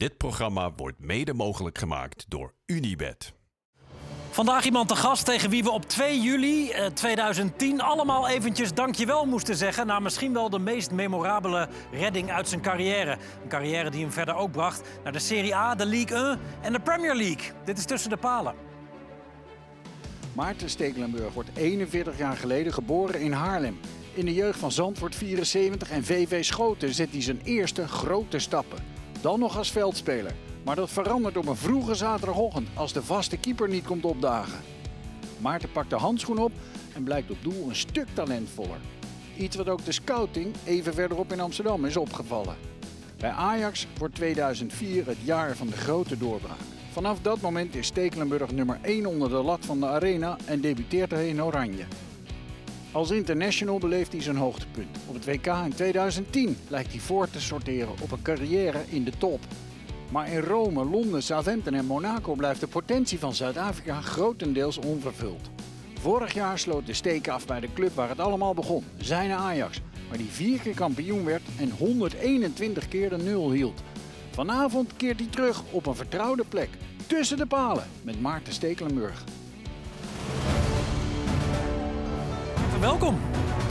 Dit programma wordt mede mogelijk gemaakt door Unibed. Vandaag iemand te gast tegen wie we op 2 juli eh, 2010 allemaal eventjes dankjewel moesten zeggen... na misschien wel de meest memorabele redding uit zijn carrière. Een carrière die hem verder ook bracht naar de Serie A, de League 1 en de Premier League. Dit is Tussen de Palen. Maarten Stekelenburg wordt 41 jaar geleden geboren in Haarlem. In de jeugd van Zandvoort 74 en VV Schoten zet hij zijn eerste grote stappen. Dan nog als veldspeler. Maar dat verandert op een vroege zaterdagochtend als de vaste keeper niet komt opdagen. Maarten pakt de handschoen op en blijkt op doel een stuk talentvoller. Iets wat ook de scouting even verderop in Amsterdam is opgevallen. Bij Ajax wordt 2004 het jaar van de grote doorbraak. Vanaf dat moment is Stekelenburg nummer 1 onder de lat van de arena en debuteert hij in Oranje. Als international beleeft hij zijn hoogtepunt. Op het WK in 2010 lijkt hij voor te sorteren op een carrière in de top. Maar in Rome, Londen, Southampton en Monaco blijft de potentie van Zuid-Afrika grotendeels onvervuld. Vorig jaar sloot de steek af bij de club waar het allemaal begon, zijn Ajax, waar hij vier keer kampioen werd en 121 keer de nul hield. Vanavond keert hij terug op een vertrouwde plek, tussen de palen, met Maarten Stekelenburg. Welkom.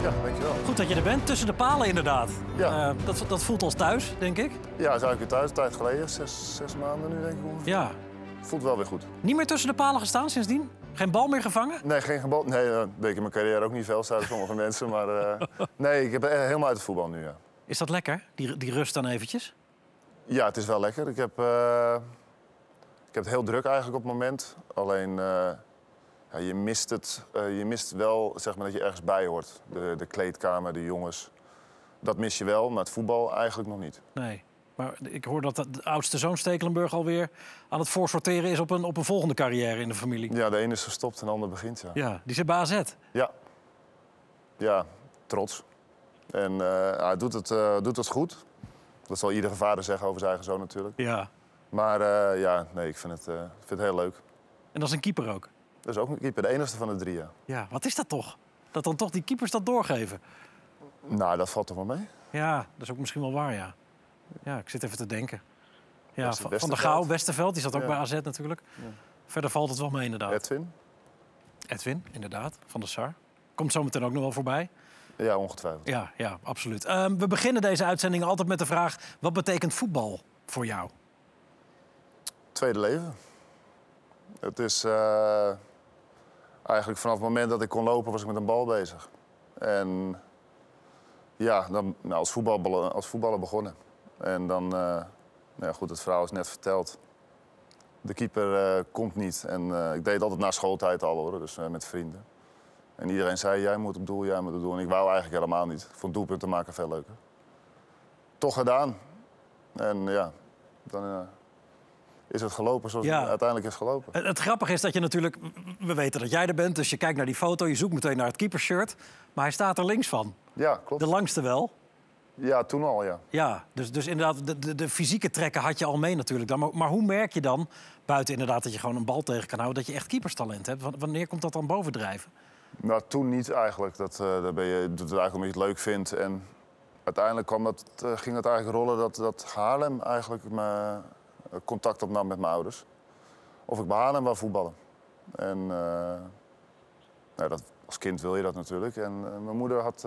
Ja, dankjewel. Goed dat je er bent, tussen de palen inderdaad. Ja. Eh, dat, dat voelt als thuis, denk ik. Ja, het is eigenlijk thuis, een tijd geleden. Zes, zes maanden nu, denk ik ongeveer. Ja. Voelt wel weer goed. Niet meer tussen de palen gestaan sindsdien? Geen bal meer gevangen? Nee, geen gebal. Nee, uh, weet ik in mijn carrière ook niet veel, zouden sommige mensen. Maar uh, nee, ik heb uh, helemaal uit het voetbal nu, ja. Is dat lekker, die, die rust dan eventjes? Ja, het is wel lekker. Ik heb, uh, ik heb het heel druk eigenlijk op het moment. Alleen, ja, je, mist het, uh, je mist wel zeg maar, dat je ergens bij hoort. De, de kleedkamer, de jongens. Dat mis je wel, maar het voetbal eigenlijk nog niet. Nee. Maar ik hoor dat de oudste zoon Stekelenburg alweer aan het voorsorteren is op een, op een volgende carrière in de familie. Ja, de ene is gestopt en de ander begint, ja. Ja, die zit bij AZ. Ja. Ja, trots. En uh, hij doet het, uh, doet het goed. Dat zal iedere vader zeggen over zijn eigen zoon natuurlijk. Ja. Maar uh, ja, nee, ik vind het, vind het heel leuk. En dat is een keeper ook? Dat is ook een keeper, de enigste van de drie, ja. Ja, wat is dat toch? Dat dan toch die keepers dat doorgeven? Nou, dat valt toch wel mee? Ja, dat is ook misschien wel waar, ja. Ja, ik zit even te denken. Ja, van, van der Gouw, Westerveld, die zat ook ja. bij AZ natuurlijk. Ja. Verder valt het wel mee, inderdaad. Edwin? Edwin, inderdaad, van de SAR. Komt zometeen ook nog wel voorbij. Ja, ongetwijfeld. Ja, ja absoluut. Uh, we beginnen deze uitzending altijd met de vraag... wat betekent voetbal voor jou? Tweede leven. Het is... Uh, eigenlijk vanaf het moment dat ik kon lopen was ik met een bal bezig. En ja, dan, nou, als, als voetballer begonnen. En dan... Uh, nou ja, goed, het verhaal is net verteld. De keeper komt niet. En ik deed altijd na schooltijd al, hoor, dus met vrienden. En iedereen zei, jij moet op doel, jij moet op doel. En ik wou eigenlijk helemaal niet. Ik vond doelpunten maken veel leuker. Toch gedaan. En ja, dan is het gelopen zoals ja. het uiteindelijk is gelopen. Het, het, grappige is dat je natuurlijk... We weten dat jij er bent, dus je kijkt naar die foto. Je zoekt meteen naar het keepershirt. Maar hij staat er links van. Ja, klopt. De langste wel. Ja, toen al, ja. Ja, dus, dus inderdaad, de, de, de fysieke trekken had je al mee natuurlijk. Dan. Maar, maar hoe merk je dan, buiten inderdaad dat je gewoon een bal tegen kan houden... dat je echt keeperstalent hebt? Wanneer komt dat dan bovendrijven? Nou, toen niet eigenlijk. Dat, uh, dat ben je, doet het eigenlijk omdat je het leuk vindt. En uiteindelijk kwam dat, uh, ging het eigenlijk rollen dat, dat Haarlem eigenlijk me, contact opnam met mijn ouders. Of ik bij Haarlem wou voetballen. En nou, dat, als kind wil je dat natuurlijk. En mijn moeder had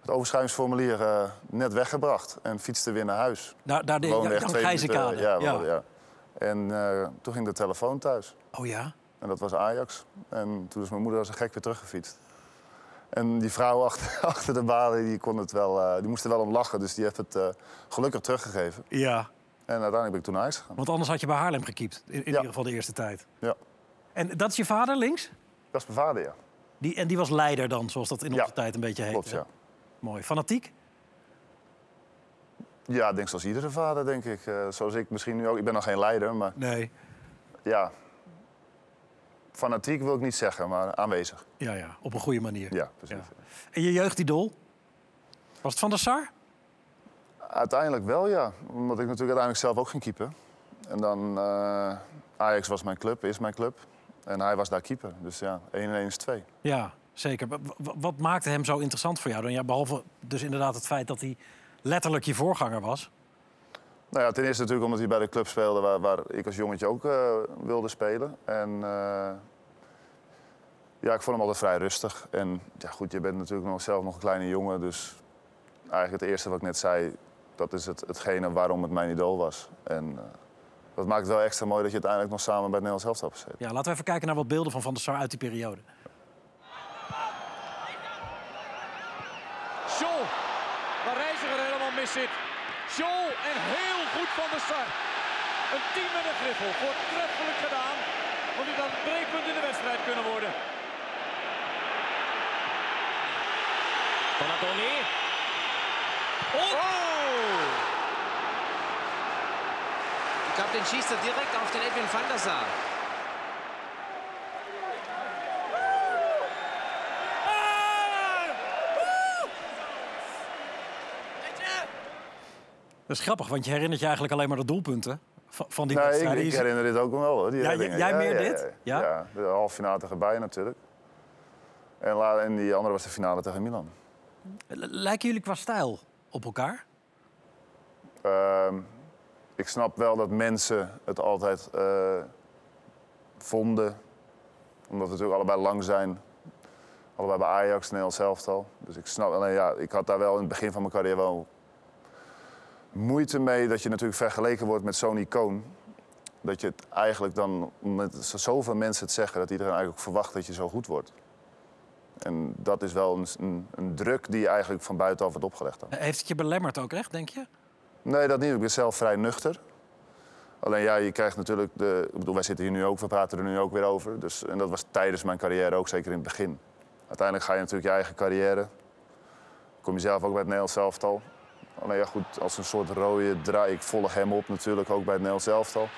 het overschrijvingsformulier net weggebracht en fietste weer naar huis. Daar, daar de ja, Gijzenkade. Ja, ja. ja. En toen ging de telefoon thuis. Oh ja? En dat was Ajax. En toen is mijn moeder als een gek weer teruggefietst. En die vrouw achter, achter de balie, die, kon het wel, die moest er wel om lachen. Dus die heeft het gelukkig teruggegeven. Ja. En uiteindelijk ben ik toen naar huis gegaan. Want anders had je bij Haarlem gekiept. In, in ja. ieder geval de eerste tijd. Ja. En dat is je vader links? Dat is mijn vader, ja. Die, en die was leider dan, zoals dat in onze ja. tijd een beetje heet. Klopt, ja. Mooi. Fanatiek? Ja, ik denk zoals iedere vader, denk ik. Uh, zoals ik misschien nu ook. Ik ben nog geen leider, maar... Nee. Ja, fanatiek wil ik niet zeggen, maar aanwezig. Ja, ja, op een goede manier. Ja, precies. Ja. En je jeugdidool? Was het Van der Sar? Uiteindelijk wel, ja. Omdat ik natuurlijk uiteindelijk zelf ook ging keeper. En dan, uh, Ajax was mijn club, is mijn club. En hij was daar keeper. Dus ja, 1 en 1 is 2. Ja, zeker. Wat maakte hem zo interessant voor jou dan? Ja, behalve dus inderdaad het feit dat hij letterlijk je voorganger was. Nou ja, ten eerste natuurlijk omdat hij bij de club speelde waar, waar ik als jongetje ook eh, wilde spelen. En eh, ja, ik vond hem altijd vrij rustig. En ja, goed, je bent natuurlijk nog zelf nog een kleine jongen. Dus eigenlijk het eerste wat ik net zei, dat is het, hetgene waarom het mijn idool was. En eh, dat maakt het wel extra mooi dat je uiteindelijk nog samen bij het Nederlands elftal hebt gezeten. Ja, laten we even kijken naar wat beelden van Van der Sar uit die periode. Scholl, waar Reiziger helemaal mis zit. Scholl en heel goed van de Sar. Een team met een griffel, voortreffelijk gedaan. Want dit had een breekpunt in de wedstrijd kunnen worden. Donadoni. Oh! Die Kapitän schießt er direkt auf den Edwin van der Sar. Dat is grappig, want je herinnert je eigenlijk alleen maar de doelpunten van, die Nee, ik, ik Je- herinner dit ook wel hoor. Die Ja, jij meer dit? Ja, Ja? ja? de halve finale tegen Bayern natuurlijk. En, la- en die andere was de finale tegen Milan. Lijken jullie qua stijl op elkaar? Ehm, ik snap wel dat mensen het altijd eh, vonden. Omdat we natuurlijk allebei lang zijn. Allebei bij Ajax, Nederlands elftal. Dus ik snap alleen, ja, ik had daar wel in het begin van mijn carrière wel moeite mee dat je natuurlijk vergeleken wordt met zo'n icoon. Dat je het eigenlijk dan, met zoveel mensen het zeggen, dat iedereen eigenlijk verwacht dat je zo goed wordt. En dat is wel een, een, een druk die eigenlijk van buitenaf wordt opgelegd. Dan. Heeft het je belemmerd ook echt, denk je? Nee, dat niet. Ik ben zelf vrij nuchter. Alleen ja, je krijgt natuurlijk de. Ik bedoel, wij zitten hier nu ook, we praten er nu ook weer over. Dus, en dat was tijdens mijn carrière ook, zeker in het begin. Uiteindelijk ga je natuurlijk je eigen carrière. Kom je zelf ook bij het Nederlands elftal. Alleen ja, goed, als een soort rode draai. Ik volg hem op natuurlijk ook bij het Nederlands elftal.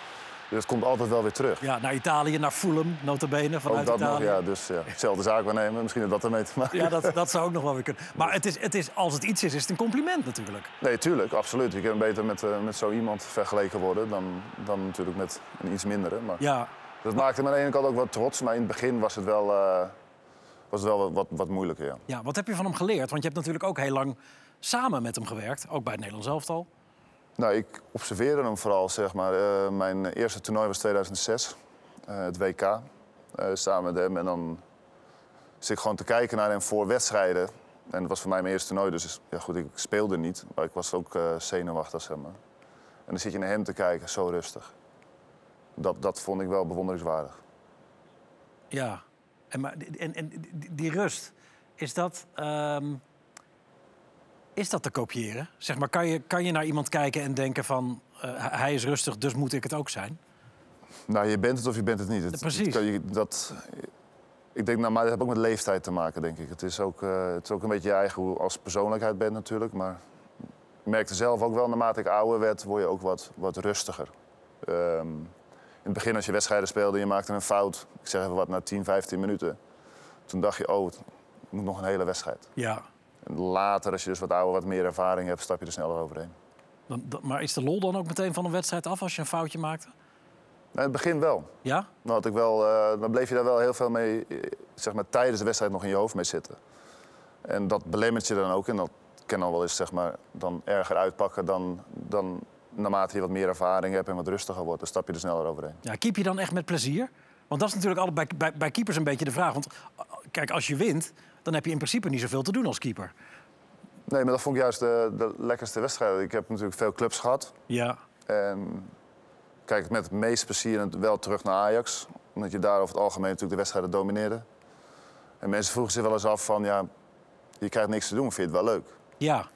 Dus het komt altijd wel weer terug. Ja, naar Italië, naar Fulham, notabene, ook vanuit dat nog, Italië. ja. Dus ja, hetzelfde zaak waarnemen. Misschien heeft dat ermee te maken. Ja, dat, dat zou ook nog wel weer kunnen. Maar het is, het is, als het iets is, is het een compliment natuurlijk. Nee, tuurlijk, absoluut. Je kan beter met, eh, met zo iemand vergeleken worden dan, dan natuurlijk met een iets mindere. Maar... Ja, Dat maakte me aan de ene kant ook wel trots, maar in het begin was het wel, eh, was het wel wat, wat moeilijker. Ja. ja, wat heb je van hem geleerd? Want je hebt natuurlijk ook heel lang samen met hem gewerkt. Ook bij het Nederlands elftal. Nou, ik observeerde hem vooral, zeg maar. Eh, mijn eerste toernooi was 2006, eh, het WK, eh, samen met hem. En dan zit ik gewoon te kijken naar hem voor wedstrijden. En dat was voor mij mijn eerste toernooi, dus ja, goed, ik speelde niet. Maar ik was ook zenuwachtig, zeg maar. En dan zit je naar hem te kijken, zo rustig. Dat, dat vond ik wel bewonderingswaardig. Ja. En, maar, en, en die, die rust, is dat, ehm, is dat te kopiëren? Zeg maar, kan je, kan je naar iemand kijken en denken van... eh, hij is rustig, dus moet ik het ook zijn? Nou, je bent het of je bent het niet. Het, Precies. het kan je- dat, ik denk, nou, maar dat heeft ook met leeftijd te maken, denk ik. Het is ook, eh, het is ook een beetje je eigen hoe als persoonlijkheid bent natuurlijk. Maar ik merkte zelf ook wel, naarmate ik ouder werd, word je ook wat, wat rustiger. Ehm, in het begin als je wedstrijden speelde en je maakte een fout, ik zeg even wat, na 10, 15 minuten. Toen dacht je, oh, het moet nog een hele wedstrijd. Ja. En later, als je dus wat ouder, wat meer ervaring hebt, stap je er sneller overheen. Dan, dan- maar is de lol dan ook meteen van een wedstrijd af als je een foutje maakte? Nou, in het begin wel. Ja? Dan, had ik wel, eh, dan bleef je daar wel heel veel mee, eh, zeg maar, tijdens de wedstrijd nog in je hoofd mee zitten. En dat belemmert je dan ook. En dat kan dan wel eens zeg maar, dan erger uitpakken dan, dan naarmate je wat meer ervaring hebt en wat rustiger wordt. Dan stap je er sneller overheen. Ja, keep je dan echt met plezier? Want dat is natuurlijk altijd bij, bij, bij keepers een beetje de vraag. Want eh, kijk, als je wint, dan heb je in principe niet zoveel te doen als keeper. Nee, maar dat vond ik juist de, de lekkerste wedstrijd. Ik heb natuurlijk veel clubs gehad. Ja. En kijk, met het meest plezier wel terug naar Ajax. Omdat je daar over het algemeen natuurlijk de wedstrijden domineerde. En mensen vroegen zich wel eens af van, ja, je krijgt niks te doen, vind je het wel leuk? Ja.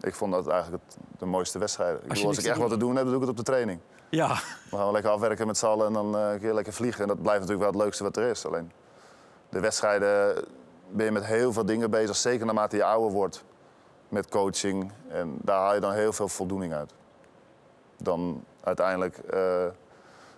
Ik vond dat eigenlijk het, de mooiste wedstrijd. Ik bedoel, als ik echt wat te doen heb, dan doe ik het op de training. Ja. Dan gaan we lekker afwerken met z'n allen en dan eh, kun je lekker vliegen. En dat blijft natuurlijk wel het leukste wat er is. Alleen de wedstrijden ben je met heel veel dingen bezig. Zeker naarmate je ouder wordt met coaching. En daar haal je dan heel veel voldoening uit. Dan uiteindelijk, eh,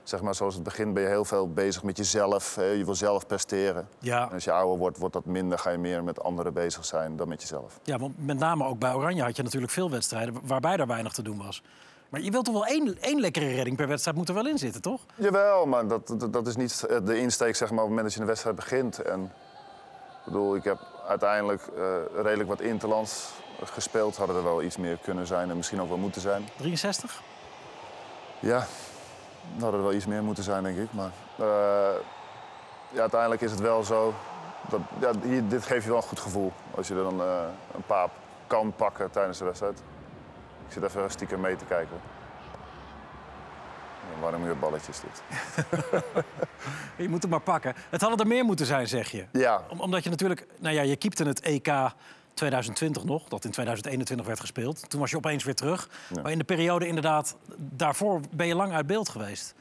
zeg maar zoals het begint, ben je heel veel bezig met jezelf. je wil zelf presteren. Ja. En als je ouder wordt, wordt dat minder. Ga je meer met anderen bezig zijn dan met jezelf. ja, want met name ook bij Oranje had je natuurlijk veel wedstrijden waarbij daar weinig te doen was. Maar je wilt toch wel één, één lekkere redding per wedstrijd moet er wel in zitten, toch? Jawel, maar dat, dat, dat is niet de insteek zeg maar, op het moment dat je een wedstrijd begint. En, bedoel, ik heb uiteindelijk eh, redelijk wat interlands gespeeld. Hadden er wel iets meer kunnen zijn en misschien ook wel moeten zijn. 63? Ja, dat had er wel iets meer moeten zijn, denk ik. Maar eh, ja, uiteindelijk is het wel zo. Dat, ja, hier, dit geeft je wel een goed gevoel. Als je er dan eh, een paar kan pakken tijdens de wedstrijd. Ik zit even stiekem mee te kijken. Ja, Waarom weer balletjes dit? Je moet het maar pakken. Het hadden er meer moeten zijn, zeg je. Ja, Om- omdat je natuurlijk... Nou ja, je keepte het EK 2020 nog, dat in 2021 werd gespeeld. Toen was je opeens weer terug. Ja. Maar in de periode inderdaad, daarvoor ben je lang uit beeld geweest.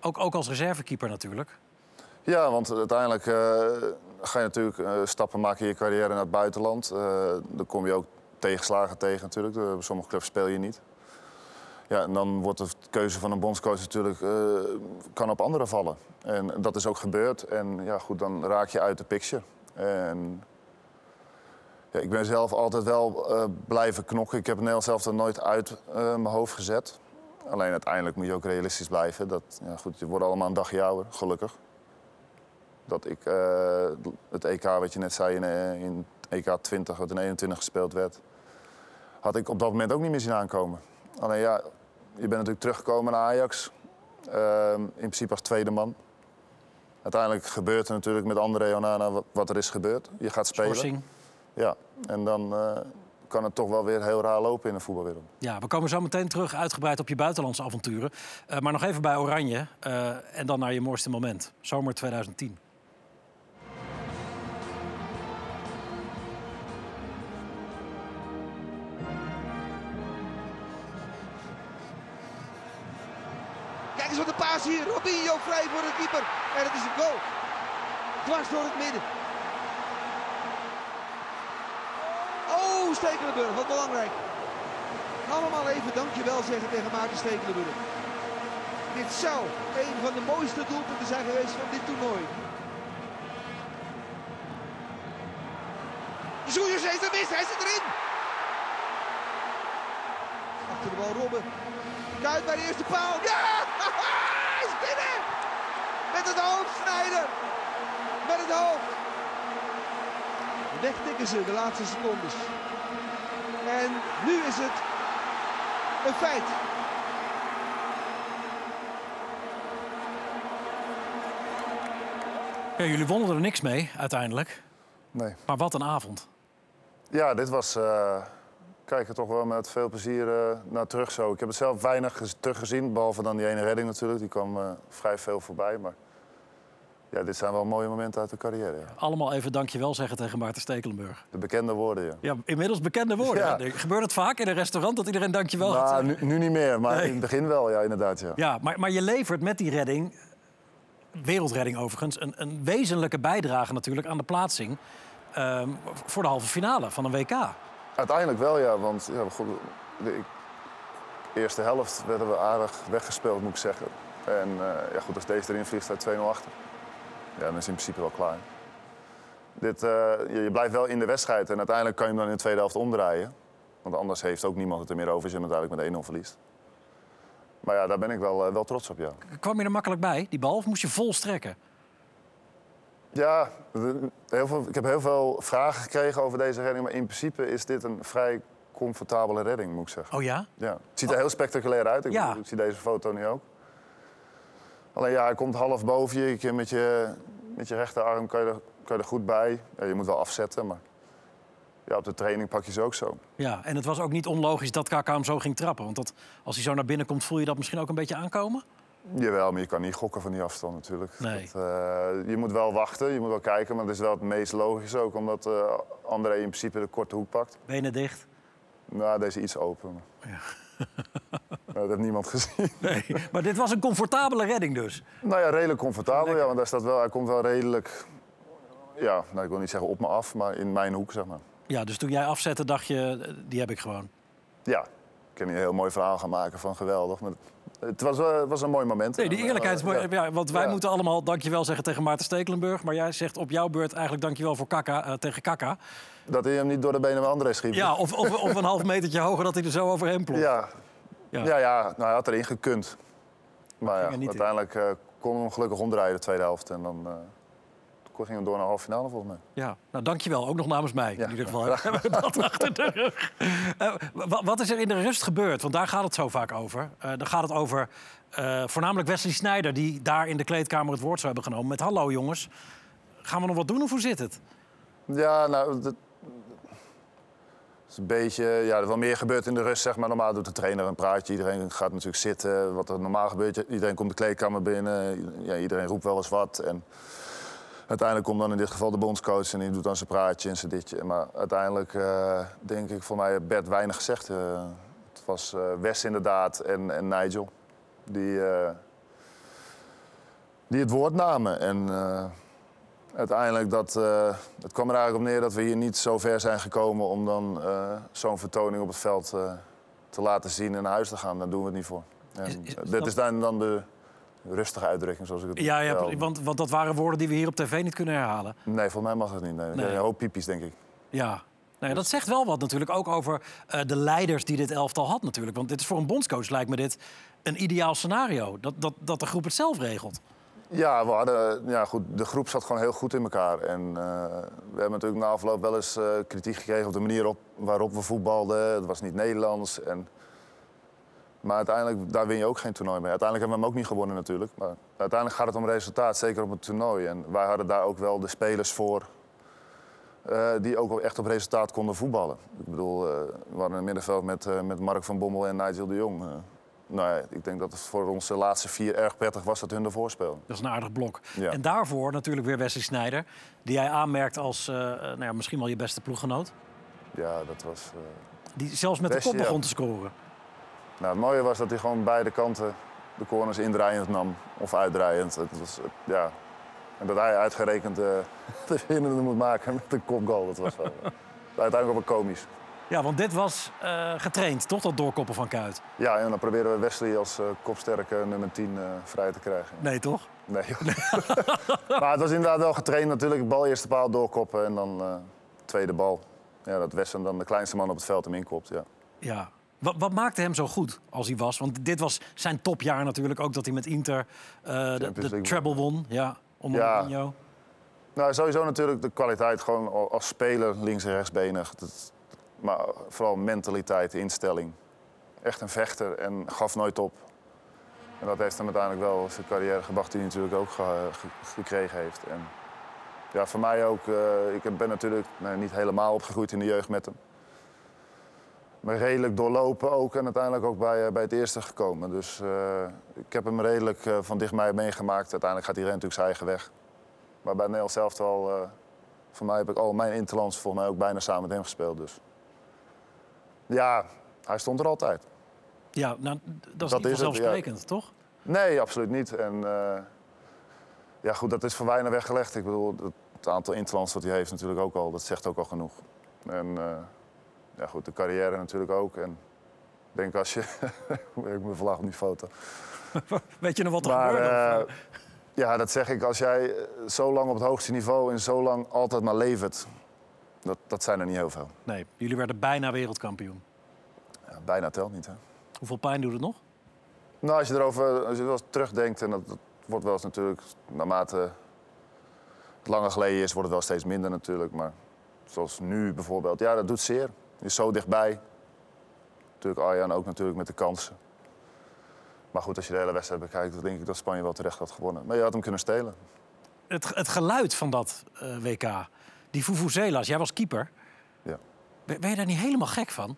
Ook, ook als reservekeeper natuurlijk. Ja, want uiteindelijk eh, ga je natuurlijk eh, stappen maken in je carrière naar het buitenland. Eh dan kom je ook tegenslagen tegen natuurlijk. Bij sommige clubs speel je niet. Ja, en dan wordt de keuze van een bondscoach natuurlijk eh, kan op anderen vallen. En dat is ook gebeurd. En ja, goed, dan raak je uit de picture. En ja, ik ben zelf altijd wel eh, blijven knokken. Ik heb het Nederlands zelf er nooit uit eh, mijn hoofd gezet. Alleen uiteindelijk moet je ook realistisch blijven. Dat, ja, goed, je wordt allemaal een dagje ouder, gelukkig dat ik het EK, wat je net zei, in, in EK 20, wat in 21 gespeeld werd, had ik op dat moment ook niet meer zien aankomen. Alleen ja, je bent natuurlijk teruggekomen naar Ajax, ehm, in principe als tweede man. Uiteindelijk gebeurt er natuurlijk met André Onana wat- er is gebeurd. Je gaat spelen. Schorsing. Ja, en dan eh, kan het toch wel weer heel raar lopen in de voetbalwereld. Ja, we komen zo meteen terug uitgebreid op je buitenlandse avonturen. Eh, maar nog even bij Oranje eh, en dan naar je mooiste moment. Zomer 2010. Hier. Robinho vrij voor de keeper. En het is een goal. Dwars door het midden. Oh, Stekelenburg, wat belangrijk. Allemaal even dankjewel zeggen tegen Maarten Stekelenburg. Dit zou een van de mooiste doelpunten zijn geweest van dit toernooi. Soejers heeft het mis, hij zit erin. Achter de bal Robben. Kuit bij de eerste paal. Ja! Met het hoofd, Snijder. Met het hoofd. Wegtikken ze de laatste secondes. En nu is het een feit. Ja, jullie wonnen er niks mee uiteindelijk. Nee. Maar wat een avond. Ja, dit was. eh kijk er toch wel met veel plezier eh, naar terug zo. Ik heb het zelf weinig gez- teruggezien, behalve dan die ene redding natuurlijk. Die kwam eh, vrij veel voorbij. Maar ja, dit zijn wel mooie momenten uit de carrière. Ja. Allemaal even dankjewel zeggen tegen Maarten Stekelenburg. De bekende woorden, ja. Ja, inmiddels bekende woorden. Ja. Gebeurt het vaak in een restaurant dat iedereen dankjewel gaat Nou, zeggen? nu, nu niet meer, maar Nee. in het begin wel, ja, inderdaad. Ja. Ja, maar, maar je levert met die redding, wereldredding overigens, een, een wezenlijke bijdrage natuurlijk aan de plaatsing ehm, voor de halve finale van een WK. Uiteindelijk wel, ja. Want ja, goed, de eerste helft werden we aardig weggespeeld, moet ik zeggen. En eh, ja, goed, als deze erin vliegt, staat 2-0 achter. Ja, dan is in principe wel klaar. Dit, eh, je, blijft wel in de wedstrijd en uiteindelijk kan je hem dan in de tweede helft omdraaien. Want anders heeft ook niemand het er meer over als je hem uiteindelijk met 1-0 verliest. Maar ja, daar ben ik wel, eh, wel trots op, ja. Kwam je er makkelijk bij, die bal, moest je vol strekken? Ja, de- heel veel, ik heb heel veel vragen gekregen over deze redding. Maar in principe is dit een vrij comfortabele redding, moet ik zeggen. Oh ja? Ja. Het ziet er heel spectaculair uit. Ik, Ja. bedoel, ik zie deze foto nu ook. Alleen ja, hij komt half boven je. Met je, met je rechterarm kan je, er, kan je er goed bij. Ja, je moet wel afzetten, maar ja, op de training pak je ze ook zo. Ja, en het was ook niet onlogisch dat KK hem zo ging trappen. Want dat, als hij zo naar binnen komt, voel je dat misschien ook een beetje aankomen? Jawel, maar je kan niet gokken van die afstand natuurlijk. Nee. Dat, eh, je moet wel wachten, je moet wel kijken. Maar het is wel het meest logisch ook, omdat eh André in principe de korte hoek pakt. Benen dicht. Nou, deze iets open. maar- Nou, dat heeft niemand gezien. Nee, maar dit was een comfortabele redding dus. Nou ja, redelijk comfortabel. Ja, want daar staat wel, hij komt wel redelijk... Ja, nou, ik wil niet zeggen op me af, maar in mijn hoek, zeg maar. Ja, dus toen jij afzette, dacht je, eh, die heb ik gewoon. Ja, ik kan hier een heel mooi verhaal gaan maken van geweldig. Maar het, was, was een mooi moment. Nee, die eerlijkheid is mooi. Ja. Ja, want wij Ja. moeten allemaal dankjewel zeggen tegen Maarten Stekelenburg. Maar jij zegt op jouw beurt eigenlijk dankjewel voor Kaka, eh, tegen Kaka. Dat hij hem niet door de benen van André schiep. Ja, of, of, of een half metertje hoger dat hij er zo overheen plopt. ja. Ja. Ja, ja, nou, hij had erin gekund. Maar ja, uiteindelijk eh kon hij hem gelukkig omdraaien de tweede helft. En dan eh, gingen door naar de halve finale volgens mij. Ja, nou dankjewel. Ook nog namens mij. Ja, in ieder geval hebben we dat achter de rug. Eh, wa- wat is er in de rust gebeurd? Want daar gaat het zo vaak over. Eh, dan gaat het over eh, voornamelijk Wesley Sneijder... die daar in de kleedkamer het woord zou hebben genomen. Met hallo jongens, gaan we nog wat doen of hoe zit het? Ja, nou, dat is een beetje... Ja, er is wel meer gebeurt in de rust, zeg maar. Normaal doet de trainer een praatje. Iedereen gaat natuurlijk zitten. Wat er normaal gebeurt, iedereen komt de kleedkamer binnen. Ja, iedereen roept wel eens wat. En uiteindelijk komt dan in dit geval de bondscoach... en die doet dan zijn praatje en zijn ditje. Maar uiteindelijk eh, denk ik voor mij Bert weinig gezegd. Eh, het was eh, Wes inderdaad en, en Nigel. Die, die het woord namen. En... uiteindelijk dat, het kwam er eigenlijk op neer dat we hier niet zo ver zijn gekomen om dan zo'n vertoning op het veld te laten zien en naar huis te gaan. Daar doen we het niet voor. En, Is- is dit dat- is dan, dan de rustige uitdrukking zoals ik het Ja, ja wel- want, want dat waren woorden die we hier op tv niet kunnen herhalen. Nee, volgens mij mag dat niet. Nee. Nee. Een hoop piepjes, denk ik. Ja. Nou ja, dat zegt wel wat natuurlijk ook over eh, de leiders die dit elftal had natuurlijk. Want dit is voor een bondscoach lijkt me dit een ideaal scenario. Dat, dat, dat de groep het zelf regelt. Ja, we hadden, ja goed, de groep zat gewoon heel goed in elkaar. En eh, we hebben natuurlijk na afloop wel eens eh, kritiek gekregen op de manier op, waarop we voetbalden. Het was niet Nederlands. En... Maar uiteindelijk, daar win je ook geen toernooi mee. Uiteindelijk hebben we hem ook niet gewonnen natuurlijk. Maar uiteindelijk gaat het om resultaat, zeker op het toernooi. En wij hadden daar ook wel de spelers voor eh, die ook wel echt op resultaat konden voetballen. Ik bedoel, eh, we hadden een middenveld met, eh, met Mark van Bommel en Nigel de Jong. Nou ja, ik denk dat het voor onze laatste vier erg prettig was dat hun ervoor speelden. Dat is een aardig blok. Ja. En daarvoor natuurlijk weer Wesley Sneijder. Die jij aanmerkt als nou ja, misschien wel je beste ploeggenoot. Ja, dat was... Die zelfs met de kop ja. begon te scoren. Nou, het mooie was dat hij gewoon beide kanten de corners indraaiend nam. Of uitdraaiend. Het was, ja. En dat hij uitgerekend eh, de winnende moet maken met een kopgoal. Dat was wel, eh, uiteindelijk ook wel komisch. Ja, want dit was eh, getraind, toch? Dat doorkoppen van Kuit. Ja, en dan proberen we Wesley als kopsterke nummer 10 eh, vrij te krijgen. Nee, toch? Nee, maar het was inderdaad wel getraind natuurlijk. Bal eerste paal doorkoppen en dan tweede bal. Ja, dat Wesley dan de kleinste man op het veld hem inkopt. Ja. Ja. Wat, wat maakte hem zo goed als hij was? Want dit was zijn topjaar natuurlijk. Ook dat hij met Inter eh, de, treble won. Ja, onder Ja. Mourinho. Nou, sowieso natuurlijk de kwaliteit gewoon al- als speler links en rechtsbenig. Dat, maar vooral mentaliteit, instelling. Echt een vechter en gaf nooit op. En dat heeft hem uiteindelijk wel zijn carrière gebracht die hij natuurlijk ook ge- ge- gekregen heeft. En ja, voor mij ook. eh, ik ben natuurlijk niet helemaal opgegroeid in de jeugd met hem. Maar redelijk doorlopen ook en uiteindelijk ook bij, eh, bij het eerste gekomen. Dus eh, ik heb hem redelijk eh, van dichtbij meegemaakt. Uiteindelijk gaat iedereen natuurlijk zijn eigen weg. Maar bij Nederland zelf al, voor mij heb ik al mijn interlands volgens mij ook bijna samen met hem gespeeld. Dus ja, hij stond er altijd. Ja, nou, dat is Dat niet vanzelfsprekend, toch? Nee, absoluut niet. En ja, goed, dat is voor weinig weggelegd. Ik bedoel, het, aantal interlands dat hij heeft natuurlijk ook al, dat zegt ook al genoeg. En ja, goed, de carrière natuurlijk ook. En ik denk als je, ik ben verlag op die foto. Weet je nog wat er Maar gebeurde? eh, eh, ja, dat zeg ik. Als jij eh, zo lang op het hoogste niveau en zo lang altijd maar levert, dat, dat zijn er niet heel veel. nee, jullie werden bijna wereldkampioen. Ja, bijna telt niet, hè? Hoeveel pijn doet het nog? Nou, als je erover als je wel eens terugdenkt, en dat, dat wordt wel eens natuurlijk, naarmate het langer geleden is, wordt het wel steeds minder natuurlijk. Maar zoals nu bijvoorbeeld, ja, dat doet zeer. Je is zo dichtbij. Natuurlijk Arjan ook natuurlijk met de kansen. Maar goed, als je de hele wedstrijd bekijkt, dan denk ik dat Spanje wel terecht had gewonnen. Maar je had hem kunnen stelen. Het, het geluid van dat eh, WK, die Vuvuzelas, jij was keeper. Ja. Ben, ben je daar niet helemaal gek van?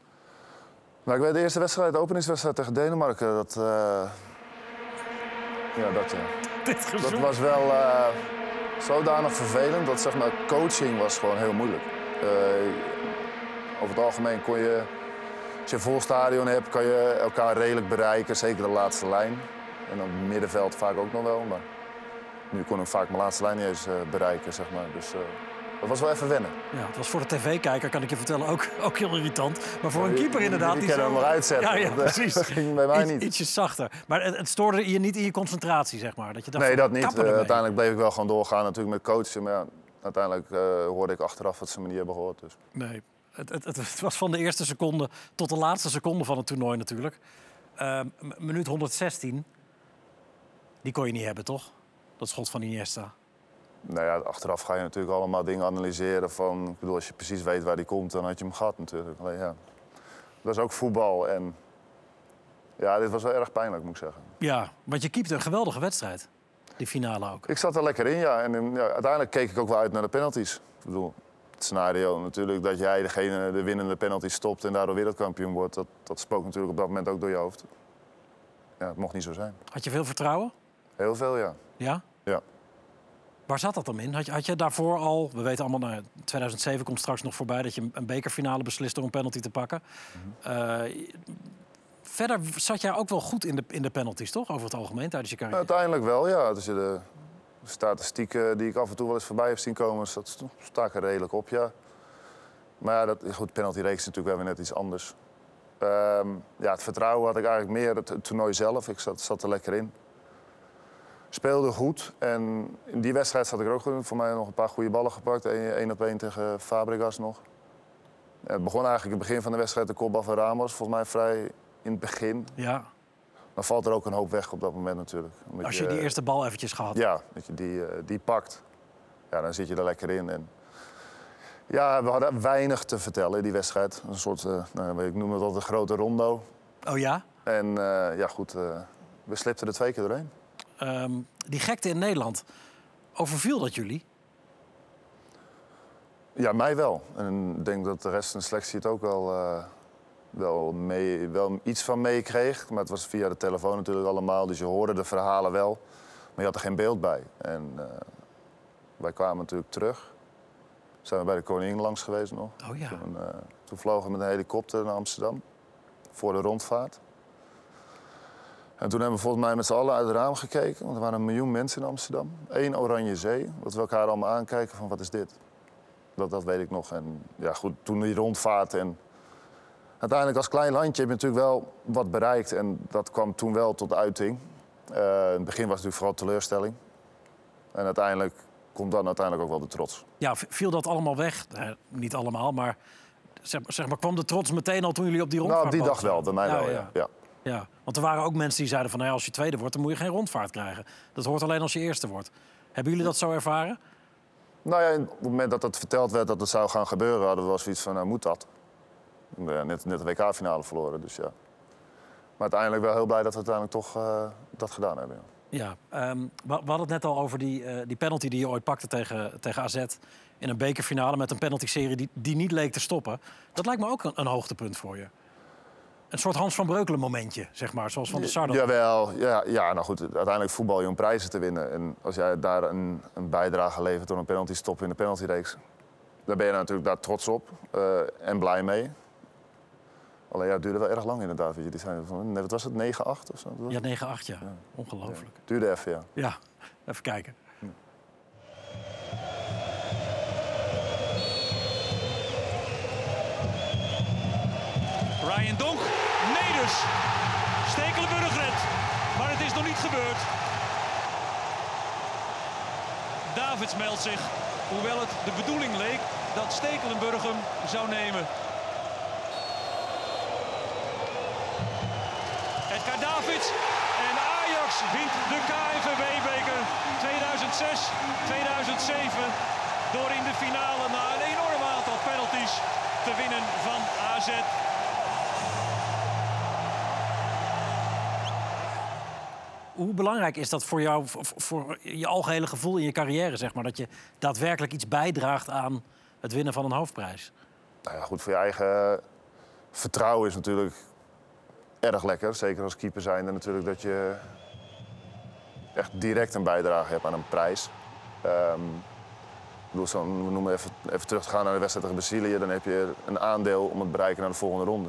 Nou, ik weet de eerste wedstrijd, de openingswedstrijd tegen Denemarken, dat... eh, Ja, dat ja. Dit Dat was wel eh, zodanig vervelend dat zeg maar, coaching was gewoon heel moeilijk. Over het algemeen kon je, als je een vol stadion hebt, kan je elkaar redelijk bereiken. Zeker de laatste lijn. En dan het middenveld vaak ook nog wel. Maar nu kon ik vaak mijn laatste lijn niet eens eh, bereiken, zeg maar. Dus eh, dat was wel even wennen. Ja, het was voor de tv-kijker, kan ik je vertellen, ook, ook heel irritant. Maar voor een Die- keeper die- inderdaad... die kunnen zo- hem nog uitzetten. Ja, ja, eh, precies. dat ging bij mij Iets- niet. Ietsje zachter. Maar het, het stoorde je niet in je concentratie, zeg maar? Dat je dacht Nee, dat niet. ermee. uiteindelijk bleef ik wel gewoon doorgaan natuurlijk met coachen. Maar ja, uiteindelijk hoorde ik achteraf wat ze me niet hebben gehoord. Dus. Nee, het, het, was van de eerste seconde tot de laatste seconde van het toernooi natuurlijk. Ehm, minuut 116, die kon je niet hebben, toch? Dat schot van Iniesta. Nou ja, achteraf ga je natuurlijk allemaal dingen analyseren. Van, ik bedoel, als je precies weet waar die komt, dan had je hem gehad natuurlijk. Alleen ja, dat is ook voetbal. En ja, dit was wel erg pijnlijk, moet ik zeggen. Ja, want je keepte een geweldige wedstrijd. Die finale ook. Ik zat er lekker in, ja. En ja, uiteindelijk keek ik ook wel uit naar de penalties. Ik bedoel, het scenario natuurlijk dat jij degene de winnende penalty stopt en daardoor wereldkampioen wordt, dat, dat spookt natuurlijk op dat moment ook door je hoofd. Ja, het mocht niet zo zijn. Had je veel vertrouwen? Heel veel, ja. Ja? Ja. Waar zat dat dan in? Had je, had je daarvoor al, we weten allemaal, nou, 2007 komt straks nog voorbij dat je een bekerfinale beslist door een penalty te pakken. Uh, verder zat jij ook wel goed in de, in de penalties, toch? Over het algemeen tijdens je carrière? Uiteindelijk wel, ja. Als je de statistieken die ik af en toe wel eens voorbij heb zien komen, sta ik er redelijk op, ja. Maar ja, dat, goed, penaltyreeks is natuurlijk wel weer net iets anders. Ehm, ja, het vertrouwen had ik eigenlijk meer het, het toernooi zelf. Ik zat, zat, er lekker in. Speelde goed. En in die wedstrijd zat ik ook goed Voor mij nog een paar goede ballen gepakt. Eén op één tegen Fabregas nog. het begon eigenlijk het begin van de wedstrijd de kopbal van Ramos. Volgens mij vrij in het begin. Ja. Dan valt er ook een hoop weg op dat moment natuurlijk. Als je, die eerste bal eventjes gehad Ja, dat je die, eh, die pakt. Ja, dan zit je er lekker in. En ja, we hadden weinig te vertellen in die wedstrijd. Een soort, uh, nou, ik noem het altijd een grote rondo. Oh ja? En uh, ja, goed, we slipten er twee keer doorheen. Um, die gekte in Nederland, overviel dat jullie? Ja, mij wel. En ik denk dat de rest van de selectie het ook wel wel, mee, wel iets van meekreeg. Maar het was via de telefoon natuurlijk allemaal. Dus je hoorde de verhalen wel. Maar je had er geen beeld bij. En uh, wij kwamen natuurlijk terug. Zijn we bij de koningin langs geweest nog. Oh ja. Toen, uh, toen vlogen we met een helikopter naar Amsterdam. Voor de rondvaart. En toen hebben we volgens mij met z'n allen uit het raam gekeken. Want er waren een miljoen mensen in Amsterdam. Eén oranje zee. Dat we elkaar allemaal aankijken van wat is dit? Dat, dat weet ik nog. En ja, goed, toen die rondvaart en uiteindelijk als klein landje heb je natuurlijk wel wat bereikt. En dat kwam toen wel tot uiting. Uh, in het begin was het natuurlijk vooral teleurstelling. En uiteindelijk komt dan uiteindelijk ook wel de trots. Ja, viel dat allemaal weg? Eh, niet allemaal, maar zeg, zeg, maar kwam de trots meteen al toen jullie op die rondvaart Nou, die dag wel, bij mij wel, ja. ja. ja. want er waren ook mensen die zeiden van... Nou als je tweede wordt, dan moet je geen rondvaart krijgen. Dat hoort alleen als je eerste wordt. Hebben jullie dat zo ervaren? Nou ja, op het moment dat het verteld werd dat het zou gaan gebeuren... hadden we wel zoiets van, nou moet dat net, net de WK-finale verloren. Dus ja. Maar uiteindelijk wel heel blij dat we uiteindelijk toch uh, dat gedaan hebben. Ja, ja um, we, we, hadden het net al over die, uh, die penalty die je ooit pakte tegen, tegen AZ. In een bekerfinale met een penalty-serie die, die niet leek te stoppen. Dat lijkt me ook een, een hoogtepunt voor je. Een soort Hans van Breukelen momentje, zeg maar, zoals van de Sar. Jawel, ja, ja, nou goed, uiteindelijk voetbal je om prijzen te winnen. En als jij daar een, een bijdrage levert door een penalty stop in de penaltyreeks... dan ben je natuurlijk daar trots op uh, en blij mee. Alleen ja, het duurde wel erg lang inderdaad. Weet je. Die zijn van, wat was het, 9-8 of zo? Ja, 9-8 ja. ja. Ongelooflijk. Ja. Duurde even, ja. Ja, even kijken. Ja. Ryan Donk, nee dus. Stekelenburg redt, maar het is nog niet gebeurd. Davids meldt zich, hoewel het de bedoeling leek dat Stekelenburg hem zou nemen. Wint de KNVB-beker 2006-2007. Door in de finale na een enorm aantal penalties te winnen van AZ. Hoe belangrijk is dat voor jou, voor je algehele gevoel in je carrière, zeg maar? Dat je daadwerkelijk iets bijdraagt aan het winnen van een hoofdprijs? Nou ja, goed, voor je eigen vertrouwen is natuurlijk erg lekker. Zeker als keeper zijnde natuurlijk dat je echt direct een bijdrage hebt aan een prijs. Um, bedoel, zo, we noemen even, even terug te gaan naar de wedstrijd tegen Brazilië. Dan heb je een aandeel om het bereiken naar de volgende ronde.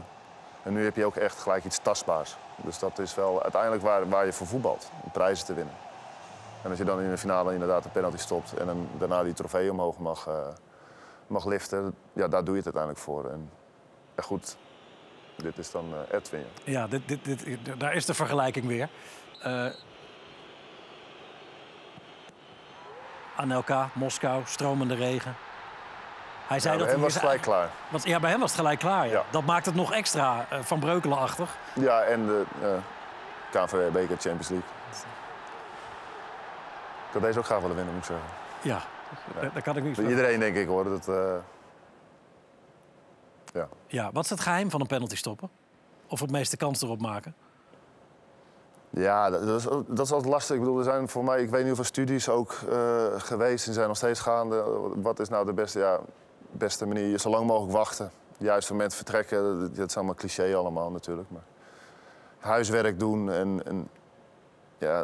En nu heb je ook echt gelijk iets tastbaars. Dus dat is wel uiteindelijk waar, waar je voor voetbalt, om prijzen te winnen. En als je dan in de finale inderdaad een penalty stopt en dan daarna die trofee omhoog mag, uh, mag liften, ja, daar doe je het uiteindelijk voor. En ja, goed, dit is dan uh, Edwin. Ja, dit, dit, dit, daar is de vergelijking weer. Uh, Anelka, Moskou, stromende regen. Hij zei ja, dat bij hem was het gelijk klaar. Want, ja, bij hem was het gelijk klaar. Ja. ja. Dat maakt het nog extra uh, van Breukelenachtig. Ja, en de uh, KNVB Beker Champions League. Ik had deze ook graag willen winnen, moet ik zeggen. Ja, daar, daar kan ik niet Bij van. iedereen denk ik hoor. Dat, eh, ja. Ja, wat is het geheim van een penalty stoppen? Of het meeste kans erop maken? Ja, dat is, dat is altijd lastig. Ik bedoel, er zijn voor mij, ik weet niet hoeveel studies ook eh, geweest en zijn nog steeds gaande. Wat is nou de beste, ja, beste manier? Zo lang mogelijk wachten. Juist moment vertrekken, dat, is allemaal cliché allemaal natuurlijk. Maar huiswerk doen en, en ja,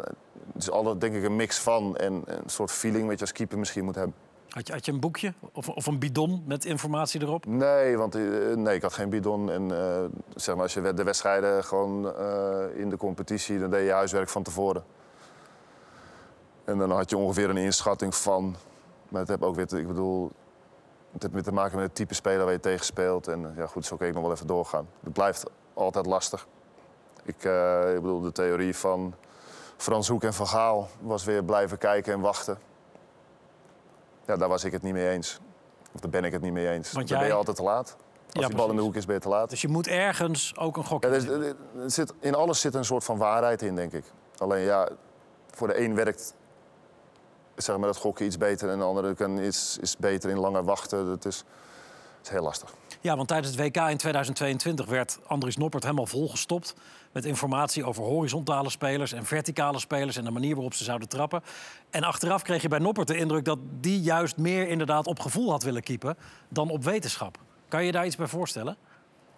het is altijd denk ik een mix van en, en een soort feeling wat je als keeper misschien moet hebben. Had je, had je een boekje of, of een bidon met informatie erop? Nee, want eh, nee, ik had geen bidon. En eh, zeg maar, als je de wedstrijden gewoon eh, in de competitie, dan deed je huiswerk van tevoren. En dan had je ongeveer een inschatting van. Maar het heeft ook weer, te- ik bedoel, het heeft weer te maken met het type speler waar je tegen speelt. En ja, goed, zo kan ik nog wel even doorgaan. Het blijft altijd lastig. Ik, ik bedoel, de theorie van Frans Hoek en Van Gaal was weer blijven kijken en wachten. Ja, daar was ik het niet mee eens. Of daar ben ik het niet mee eens. Want Dan ben je jij- altijd te laat. Als Ja, die bal in de hoek is, ben je te laat. Dus je moet ergens ook een gokje Ja, er zit, in alles zit een soort van waarheid in, denk ik. Alleen ja, voor de een werkt zeg maar, dat gokken iets beter... en de andere kan iets, is beter in langer wachten. Dat is, is heel lastig. Ja, want tijdens het WK in 2022 werd Andries Noppert helemaal volgestopt... met informatie over horizontale spelers en verticale spelers... en de manier waarop ze zouden trappen. En achteraf kreeg je bij Noppert de indruk dat die juist meer inderdaad op gevoel had willen keepen... dan op wetenschap. Kan je daar iets bij voorstellen?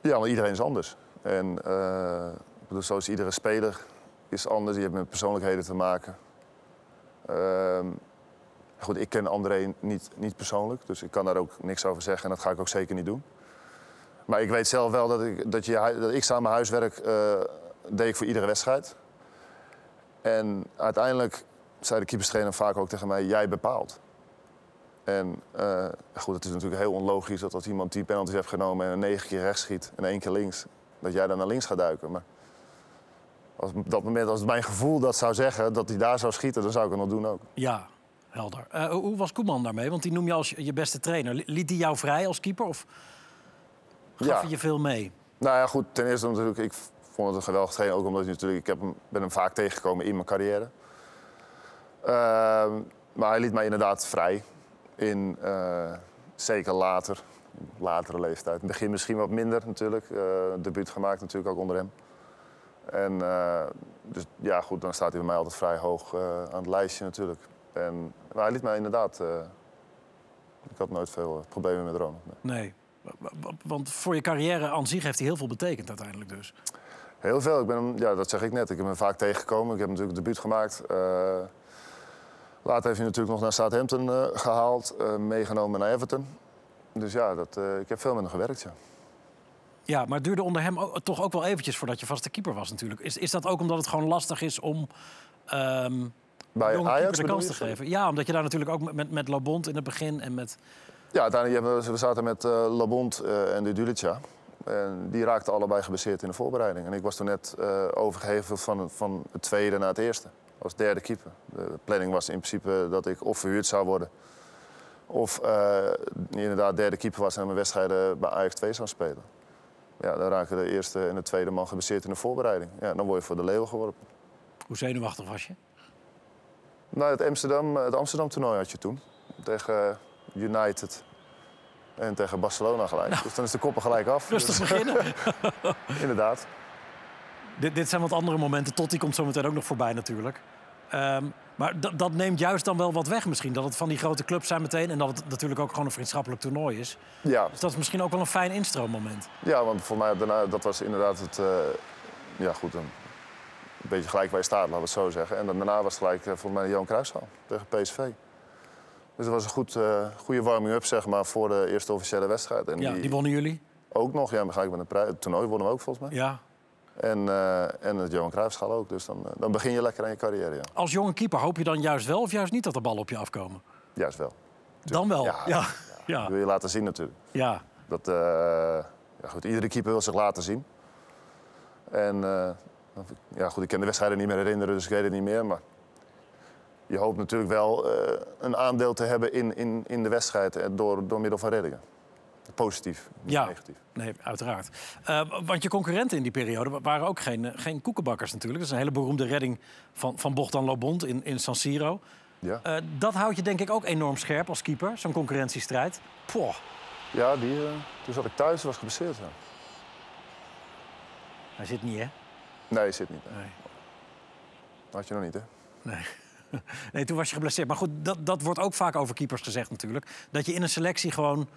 Ja, maar iedereen is anders. En ik bedoel, zoals iedere speler is anders. Je hebt met persoonlijkheden te maken. Ehm, goed, ik ken André niet, niet persoonlijk, dus ik kan daar ook niks over zeggen. En dat ga ik ook zeker niet doen. Maar ik weet zelf wel dat ik, dat je, dat ik samen huiswerk eh, deed ik voor iedere wedstrijd. En uiteindelijk zei de keeperstrainer vaak ook tegen mij, jij bepaalt. En eh, goed, het is natuurlijk heel onlogisch dat als iemand 10 penalties heeft genomen en een negen keer rechts schiet en één keer links, dat jij dan naar links gaat duiken. Maar als, op dat moment, als mijn gevoel dat zou zeggen dat hij daar zou schieten, dan zou ik het nog doen ook. Ja, helder. Eh, hoe was Koeman daarmee? Want die noem je als je je beste trainer. Liet hij jou vrij als keeper of gaf Ja. hij je veel mee? Nou ja, goed, ten eerste natuurlijk, ik vond het een geweldig trainer. Ook omdat hij natuurlijk, ik heb hem, ben hem vaak tegengekomen in mijn carrière. Ehm, maar hij liet mij inderdaad vrij. In, eh, zeker later, latere leeftijd. In het begin misschien wat minder natuurlijk. eh debuut gemaakt natuurlijk ook onder hem. En eh, dus ja, goed, dan staat hij bij mij altijd vrij hoog aan het lijstje natuurlijk. En, maar hij liet mij inderdaad... ik had nooit veel problemen met Ronald. nee. Nee. Want voor je carrière aan zich heeft hij heel veel betekend uiteindelijk dus. Heel veel. Ik ben hem, ja, dat zeg ik net. Ik heb hem vaak tegengekomen. Ik heb natuurlijk debuut gemaakt. Eh, later heeft hij natuurlijk nog naar Southampton eh, gehaald. eh, meegenomen naar Everton. Dus ja, dat, ik heb veel met hem gewerkt, ja. Ja, maar het duurde onder hem ook- toch ook wel eventjes voordat je vaste keeper was natuurlijk. Is, is dat ook omdat het gewoon lastig is om ehm Bij jonge Ajax keeper de kans te geven? Ja, omdat je daar natuurlijk ook met, met Lobond in het begin en met... Ja, uiteindelijk we, zaten met Labont eh, en de Dulica. En die raakten allebei geblesseerd in de voorbereiding. En ik was toen net eh, overgeheveld van, van het tweede naar het eerste. Als derde keeper. De planning was in principe dat ik of verhuurd zou worden. Of eh, inderdaad derde keeper was en mijn wedstrijden bij Ajax 2 zou spelen. Ja, dan raken de eerste en de tweede man geblesseerd in de voorbereiding. Ja, dan word je voor de leeuwen geworpen. Hoe zenuwachtig was je? Nou, het Amsterdam, het Amsterdam toernooi had je toen. Tegen eh, United en tegen Barcelona gelijk. Dus dan is de koppen gelijk af. Rustig Dus- beginnen. Inderdaad. dit, dit zijn wat andere momenten. Tot die komt zo meteen ook nog voorbij natuurlijk. Ehm, maar dat- neemt juist dan wel wat weg misschien. Dat het van die grote clubs zijn meteen. En dat het natuurlijk ook gewoon een vriendschappelijk toernooi is. Ja, Dus dat is misschien ook wel een fijn instroommoment. ja, want voor mij daarna, dat was inderdaad het... eh, ja, goed, een, beetje gelijk waar je staat, laten we het zo zeggen. En daarna was het gelijk eh, volgens mij Johan Cruijffschaal tegen PSV. Dus dat was een goed, eh, goede warming-up zeg maar, voor de eerste officiële wedstrijd. En Ja, die wonnen jullie. ook nog, ja, dan ga ik met een prij- het toernooi wonnen we ook volgens mij. Ja. En, eh, en het Johan Cruijffschaal ook. Dus dan, eh, dan begin je lekker aan je carrière, ja. Als jonge keeper hoop je dan juist wel of juist niet dat de ballen op je afkomen? Juist wel. Dan wel. Ja. Ja. Dat wil je laten zien natuurlijk. ja. Dat, ja, goed, iedere keeper wil zich laten zien. En ja, goed, ik kan de wedstrijden niet meer herinneren, dus ik weet het niet meer. Maar je hoopt natuurlijk wel eh, een aandeel te hebben in, in, in de wedstrijd eh, door, door middel van reddingen. Positief, niet Ja. negatief. Nee, uiteraard. Eh, want je concurrenten in die periode wa- waren ook geen, geen koekenbakkers natuurlijk. Dat is een hele beroemde redding van, van Bogdan Lobond in, in San Siro. Ja, dat houdt je denk ik ook enorm scherp als keeper, zo'n concurrentiestrijd. Poh, ja die, toen zat ik thuis, was geblesseerd. Ja. hij zit niet, hè? Nee, zit niet. Nee. Dat had je nog niet, hè? Nee. nee, toen was je geblesseerd. Maar goed, dat, dat wordt ook vaak over keepers gezegd natuurlijk. Dat je in een selectie gewoon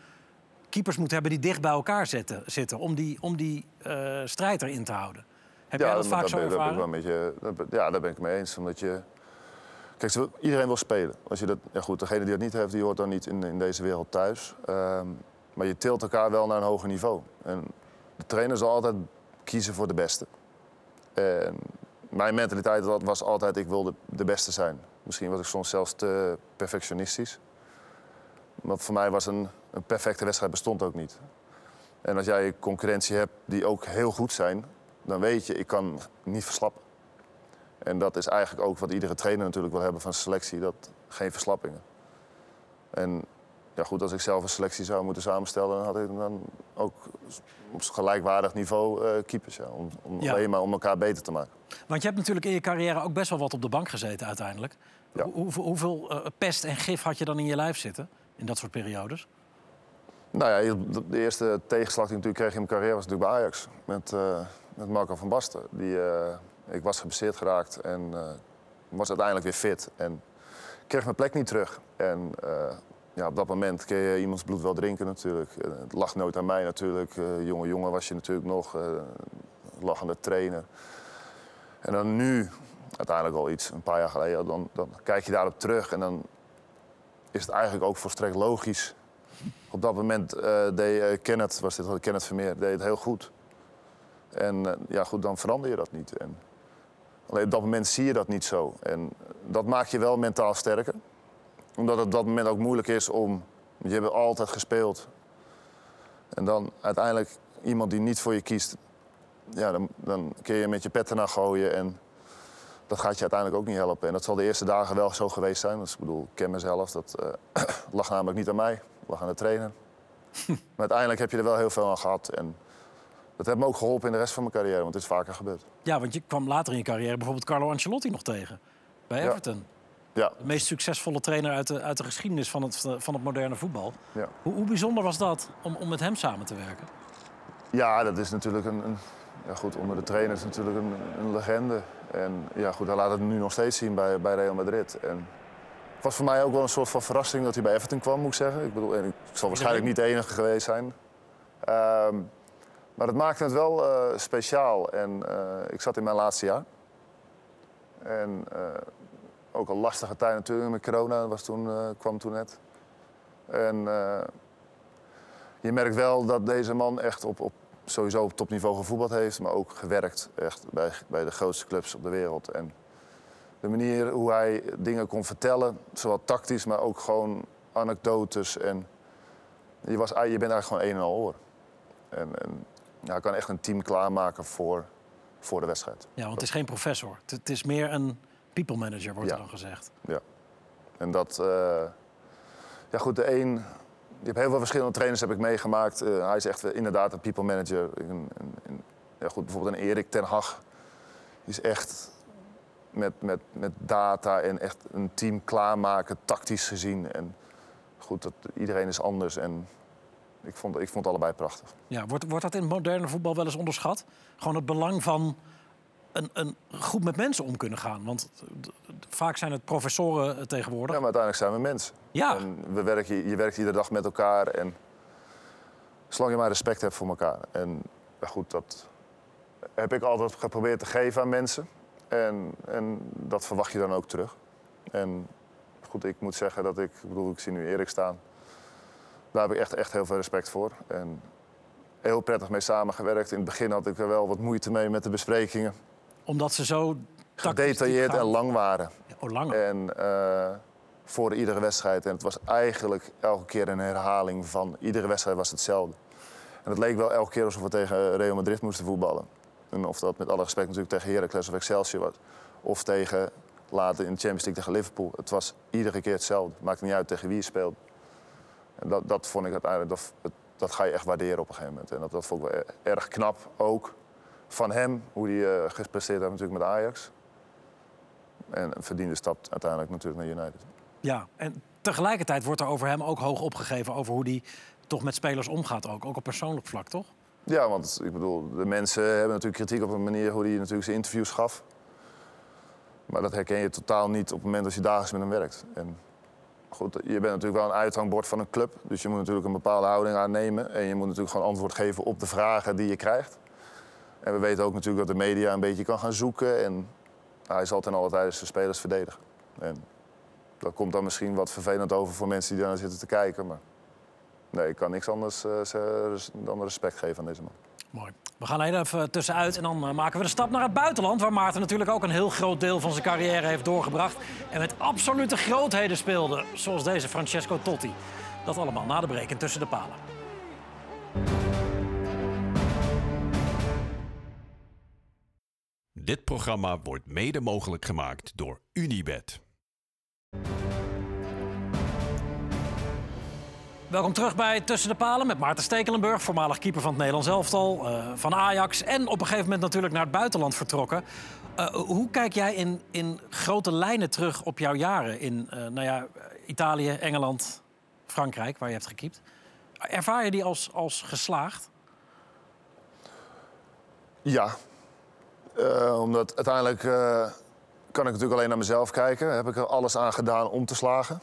keepers moet hebben die dicht bij elkaar zitten, zitten om die, om die eh, strijd erin te houden. Heb jij dat, vaak dat zo ben, dat ben ik ervaren? wel een beetje, dat ja, daar ben ik mee eens. Omdat je, kijk, iedereen wil spelen. Als je dat, ja goed, degene die dat niet heeft, die hoort dan niet in, in deze wereld thuis. Ehm, maar je tilt elkaar wel naar een hoger niveau. En de trainer zal altijd kiezen voor de beste. En mijn mentaliteit wa- was altijd, ik wilde de beste zijn. Misschien was ik soms zelfs te perfectionistisch. Maar voor mij was een, een perfecte wedstrijd bestond ook niet. En als jij concurrentie hebt die ook heel goed zijn, dan weet je, ik kan niet verslappen. En dat is eigenlijk ook wat iedere trainer natuurlijk wil hebben van selectie, dat geen verslappingen. En ja, goed, als ik zelf een selectie zou moeten samenstellen, dan had ik dan ook op gelijkwaardig niveau eh, keepers. Ja, om, om Ja. Alleen maar om elkaar beter te maken. Want je hebt natuurlijk in je carrière ook best wel wat op de bank gezeten uiteindelijk. Ja. Hoe- hoeveel eh, pest en gif had je dan in je lijf zitten in dat soort periodes? Nou ja, de- eerste tegenslag die ik natuurlijk kreeg in mijn carrière was natuurlijk bij Ajax. Met, eh, met Marco van Basten. Die, ik was geblesseerd geraakt en was uiteindelijk weer fit. En ik kreeg mijn plek niet terug. En ja, op dat moment kun je iemands bloed wel drinken natuurlijk. Het lag nooit aan mij natuurlijk. Eh, jonge jongen was je natuurlijk nog. eh lag aan de trainer. En dan nu, uiteindelijk al iets, een paar jaar geleden, dan, dan kijk je daarop terug. En dan is het eigenlijk ook volstrekt logisch op dat moment eh, deed Kenneth, was dit, Kenneth Vermeer, deed het heel goed. En ja, goed, dan verander je dat niet. En alleen op dat moment zie je dat niet zo. En dat maakt je wel mentaal sterker. Omdat het op dat moment ook moeilijk is om... want Je hebt altijd gespeeld. En dan uiteindelijk iemand die niet voor je kiest... Ja, dan, dan kun je met je pet ernaar gooien en... Dat gaat je uiteindelijk ook niet helpen. En dat zal de eerste dagen wel zo geweest zijn. Dus ik bedoel, ik ken mezelf. Dat eh, lag namelijk niet aan mij. lag aan de trainer. maar uiteindelijk heb je er wel heel veel aan gehad. En dat heeft me ook geholpen in de rest van mijn carrière. Want het is vaker gebeurd. Ja, want je kwam later in je carrière bijvoorbeeld Carlo Ancelotti nog tegen. Bij. Everton. Ja, De meest succesvolle trainer uit de, uit de geschiedenis van het, van het moderne voetbal. ja. Hoe, hoe bijzonder was dat om, om met hem samen te werken? ja dat is natuurlijk een... een ja, goed, onder de trainers natuurlijk een, een legende. En ja, goed, hij laat het nu nog steeds zien bij, bij Real Madrid. En het was voor mij ook wel een soort van verrassing dat hij bij Everton kwam, moet ik zeggen. Ik bedoel, en ik zal waarschijnlijk niet de enige geweest zijn. Ehm, maar het maakte het wel eh, speciaal. En eh, ik zat in mijn laatste jaar. En eh, ook een lastige tijd natuurlijk met corona, was toen, eh, kwam toen net. En eh, je merkt wel dat deze man echt op, op, sowieso op topniveau gevoetbald heeft, maar ook gewerkt echt bij, bij de grootste clubs op de wereld. En de manier hoe hij dingen kon vertellen, zowel tactisch, maar ook gewoon anekdotes. En je, was, je bent eigenlijk gewoon een en al oor. En, en ja, hij kan echt een team klaarmaken voor, voor de wedstrijd. Ja, want het is geen professor. Het is meer een people manager, wordt Ja. er dan gezegd. Ja. En dat... eh, ja goed, de een... Je hebt heel veel verschillende trainers heb ik meegemaakt. Eh, hij is echt inderdaad een people manager. Een, een- ja goed, bijvoorbeeld een Erik ten Hag. Is echt met, met, met data en echt een team klaarmaken, tactisch gezien. En goed, dat, iedereen is anders. En ik vond, ik vond allebei prachtig. Ja, wordt, wordt dat in moderne voetbal wel eens onderschat? Gewoon het belang van een, een goed met mensen om kunnen gaan. Want vaak zijn het professoren tegenwoordig. Ja, maar uiteindelijk zijn we mensen. Ja. En we werken, je werkt iedere dag met elkaar. En zolang je maar respect hebt voor elkaar. En ja, goed, dat heb ik altijd geprobeerd te geven aan mensen. En, en dat verwacht je dan ook terug. En goed, ik moet zeggen dat ik, ik bedoel, ik zie nu Erik staan. Daar heb ik echt, echt heel veel respect voor. En heel prettig mee samengewerkt. In het begin had ik er wel wat moeite mee met de besprekingen. Omdat ze zo Gedetailleerd en lang waren. Oh, langer. En eh, voor iedere wedstrijd. En het was eigenlijk elke keer een herhaling van iedere wedstrijd was hetzelfde. En het leek wel elke keer alsof we tegen Real Madrid moesten voetballen. En of dat met alle respect natuurlijk tegen Heracles of Excelsior was. Of tegen later in de Champions League tegen Liverpool. Het was iedere keer hetzelfde. Het maakte niet uit tegen wie je speelt. En dat, dat vond ik uiteindelijk, dat, dat, dat ga je echt waarderen op een gegeven moment. En dat, dat vond ik wel e- erg knap ook van hem, hoe hij eh gepresteerd heeft natuurlijk met Ajax. En een verdiende stap uiteindelijk natuurlijk naar United. Ja, en tegelijkertijd wordt er over hem ook hoog opgegeven... over hoe hij toch met spelers omgaat ook. Ook op persoonlijk vlak, toch? Ja, want ik bedoel, de mensen hebben natuurlijk kritiek op de manier hoe hij natuurlijk zijn interviews gaf. Maar dat herken je totaal niet op het moment dat je dagelijks met hem werkt. En goed, je bent natuurlijk wel een uithangbord van een club. Dus je moet natuurlijk een bepaalde houding aannemen. En je moet natuurlijk gewoon antwoord geven op de vragen die je krijgt. En we weten ook natuurlijk dat de media een beetje kan gaan zoeken. En hij zal ten alle tijde zijn spelers verdedigen. En dat komt dan misschien wat vervelend over voor mensen die daar zitten te kijken. Maar nee, ik kan niks anders eh, dan respect geven aan deze man. Mooi. We gaan even tussenuit en dan eh, maken we de stap naar het buitenland... waar Maarten natuurlijk ook een heel groot deel van zijn carrière heeft doorgebracht... en met absolute grootheden speelde, zoals deze Francesco Totti. Dat allemaal na de break en tussen de palen. Dit programma wordt mede mogelijk gemaakt door Unibed. Welkom terug bij Tussen de Palen met Maarten Stekelenburg, voormalig keeper van het Nederlands elftal, eh, van Ajax en op een gegeven moment natuurlijk naar het buitenland vertrokken. Eh, hoe kijk jij in, in grote lijnen terug op jouw jaren in eh, nou ja, Italië, Engeland, Frankrijk, waar je hebt gekiept? Ervaar je die als, als geslaagd? Ja, Eh, omdat uiteindelijk eh, kan ik natuurlijk alleen naar mezelf kijken. Heb ik er alles aan gedaan om te slagen?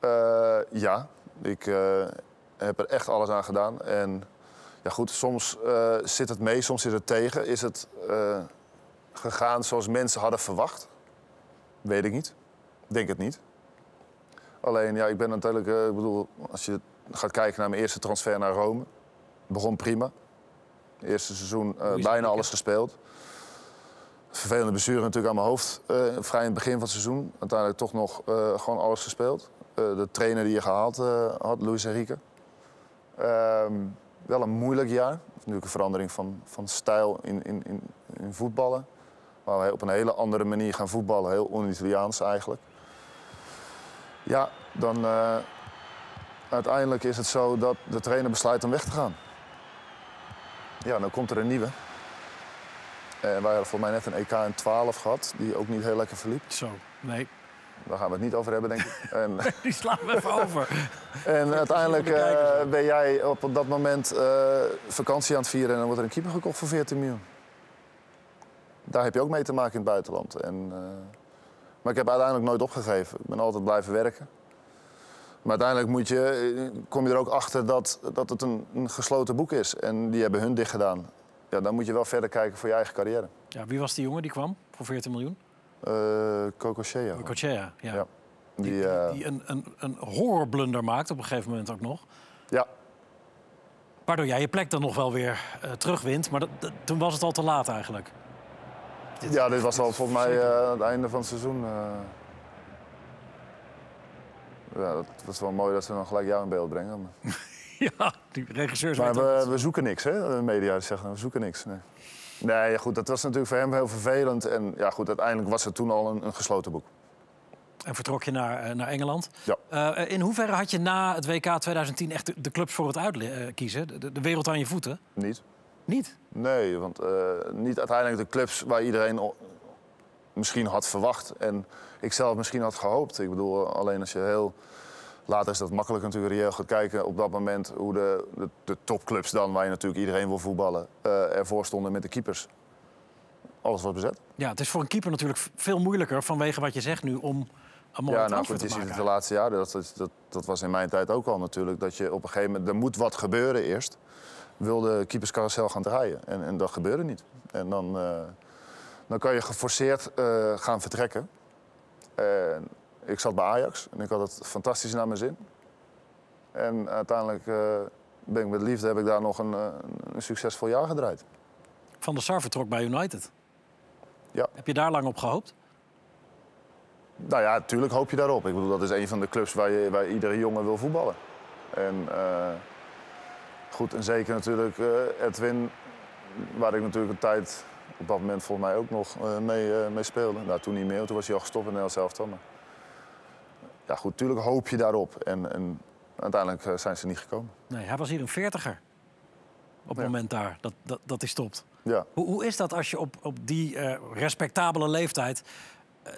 Eh, ja, ik heb er echt alles aan gedaan. En ja, goed, soms zit het mee, soms zit het tegen. Is het gegaan zoals mensen hadden verwacht? Weet ik niet. Denk het niet. Alleen, ja, ik ben natuurlijk, ik bedoel, als je gaat kijken naar mijn eerste transfer naar Rome, begon prima. Eerste seizoen eh, bijna alles gespeeld. Vervelende blessure natuurlijk aan mijn hoofd. eh, vrij in het begin van het seizoen. Uiteindelijk toch nog eh, gewoon alles gespeeld. De trainer die je gehaald eh, had, Luis Enrique. Ehm, wel een moeilijk jaar. Natuurlijk een verandering van, van stijl in, in, in, in voetballen. Waar wij op een hele andere manier gaan voetballen. Heel on-Italiaans eigenlijk. Ja, dan uiteindelijk is het zo dat de trainer besluit om weg te gaan. Ja, dan komt er een nieuwe. En wij hadden voor mij net een EK in 12 gehad, die ook niet heel lekker verliep. Zo, nee, Daar gaan we het niet over hebben, denk ik. En, die slaan we even over. en uiteindelijk eh, ben jij op dat moment eh, vakantie aan het vieren en dan wordt er een keeper gekocht voor 14 miljoen. Daar heb je ook mee te maken in het buitenland. En, eh, maar ik heb uiteindelijk nooit opgegeven. Ik ben altijd blijven werken. Maar uiteindelijk moet je, eh, kom je er ook achter dat, dat het een, een gesloten boek is. En die hebben hun dicht gedaan. Ja, dan moet je wel verder kijken voor je eigen carrière. Ja, wie was die jongen die kwam voor 14 miljoen? Eh Coco Shea. Cochea, ja. Ja. Die, Die, eh, die een, een, een horrorblunder maakt op een gegeven moment ook nog. ja, Waardoor jij je plek dan nog wel weer eh, terugwint. Maar dat, dat- toen was het al te laat eigenlijk. ja, dit was al volgens mij eh, het einde van het seizoen. eh. Ja, dat was wel mooi dat ze dan gelijk jou in beeld brengen. Ja, die regisseurs maar we, we zoeken niks, hè? De media zeggen we zoeken niks. Nee. Nee, goed, dat was natuurlijk voor hem heel vervelend. En ja, goed, uiteindelijk was het toen al een, een gesloten boek. En vertrok je naar, eh, naar Engeland. Ja. Eh, in hoeverre had je na het WK 2010 echt de, de clubs voor het uitkiezen? De, de- de wereld aan je voeten? Niet. Niet? Nee, want eh, niet uiteindelijk de clubs waar iedereen misschien had verwacht. En ik zelf misschien had gehoopt. Ik bedoel, alleen als je heel... Later is dat makkelijk natuurlijk reëel gaat kijken op dat moment... hoe de, de, de topclubs dan, waar je natuurlijk iedereen wil voetballen... eh, ervoor stonden met de keepers. Alles was bezet. Ja, het is voor een keeper natuurlijk veel moeilijker vanwege wat je zegt nu om een mooie Ja, nou goed, je te ziet het de laatste jaren. Dat, dat, dat, dat was in mijn tijd ook al natuurlijk. Dat je op een gegeven moment, er moet wat gebeuren eerst. Wil de keeperscarousel gaan draaien. En, en dat gebeurde niet. En dan, eh, dan kan je geforceerd eh, gaan vertrekken. En ik zat bij Ajax en ik had het fantastisch naar mijn zin. En uiteindelijk eh, ben ik met liefde heb ik daar nog een, eh, een succesvol jaar gedraaid. Van der Sar vertrok bij United. Ja. Heb je daar lang op gehoopt? Nou ja, natuurlijk hoop je daarop. Ik bedoel, dat is een van de clubs waar, je, waar iedere jongen wil voetballen. En goed, en zeker natuurlijk Edwin, waar ik natuurlijk een tijd op dat moment volgens mij ook nog eh, mee, eh, mee speelde. Nou, toen niet meer, toen was hij al gestopt in Nederland zelf. Maar ja, goed, natuurlijk hoop je daarop. En, en uiteindelijk eh, zijn ze niet gekomen. Nee, hij was hier een veertiger. Op het Ja. moment daar, dat, dat, dat hij stopt. Ja. Hoe, hoe is dat als je op, op die eh, respectabele leeftijd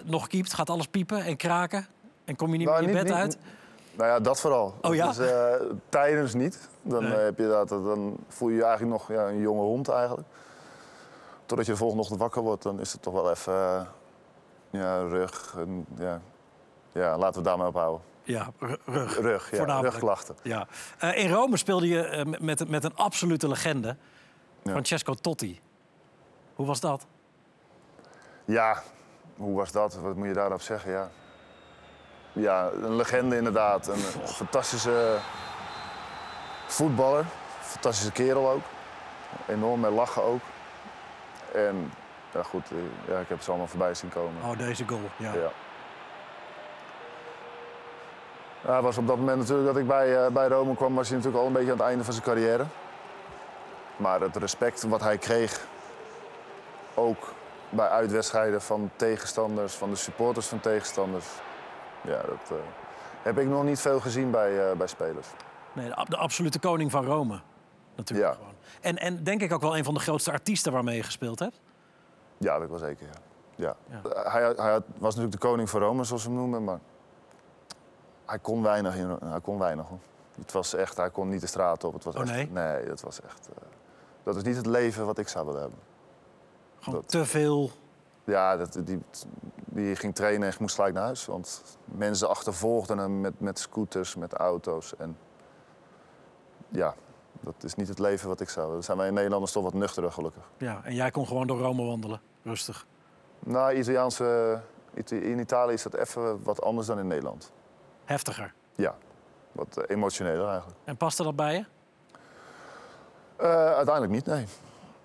nog keept? Gaat alles piepen en kraken? En kom je niet Nou, meer je bed niet- uit? Nou ja, dat vooral. Oh ja? Dus, tijdens niet. Dan, Nee. heb je dat, dan voel je je eigenlijk nog ja, een jonge hond eigenlijk. Totdat je de volgende ochtend wakker wordt, dan is het toch wel even eh, ja, rug. En, ja. ja, laten we het daar maar op houden. Ja, ru- rug. Rug, ja, rugklachten. Ja. Eh, in Rome speelde je eh, met- met, met een absolute legende, Ja. Francesco Totti. Hoe was dat? Ja, hoe was dat? Wat moet je daarop zeggen? Ja, ja een legende inderdaad. Een fantastische voetballer. Fantastische kerel ook. Enorm met lachen ook. En ja, goed, eh, ja, ik heb ze allemaal voorbij zien komen. Oh, deze goal. Ja. Ja. Was op dat moment natuurlijk dat ik bij, eh, bij Rome kwam, was hij natuurlijk al een beetje aan het einde van zijn carrière. Maar het respect wat hij kreeg, ook bij uitwedstrijden van tegenstanders, van de supporters van tegenstanders. Ja, dat eh, heb ik nog niet veel gezien bij, bij spelers. Nee, de absolute koning van Rome. Natuurlijk Ja. gewoon. En, en denk ik ook wel een van de grootste artiesten waarmee je gespeeld hebt. Ja, dat wel zeker. Ja. Ja. Ja. Hij, hij had- was natuurlijk de koning van Rome, zoals we hem noemen, maar hij kon weinig. In, hij kon weinig hoor. Het was echt, hij kon niet de straat op. Het was Oh, echt, nee? Nee, dat was echt. eh, dat is niet het leven wat ik zou willen hebben. Gewoon Dat- te veel. Ja, dat, die, die ging trainen en moest gelijk naar huis. Want mensen achtervolgden hem met, met scooters, met auto's. En ja, dat is niet het leven wat ik zou. Dan zijn wij in Nederlanders toch wat nuchterder, gelukkig. Ja, en jij kon gewoon door Rome wandelen. Rustig. Nou, Italiaanse, Ita- in Italië is dat even wat anders dan in Nederland. Heftiger. Ja, wat eh, emotioneler eigenlijk. En paste dat bij je? Eh, uiteindelijk niet, nee.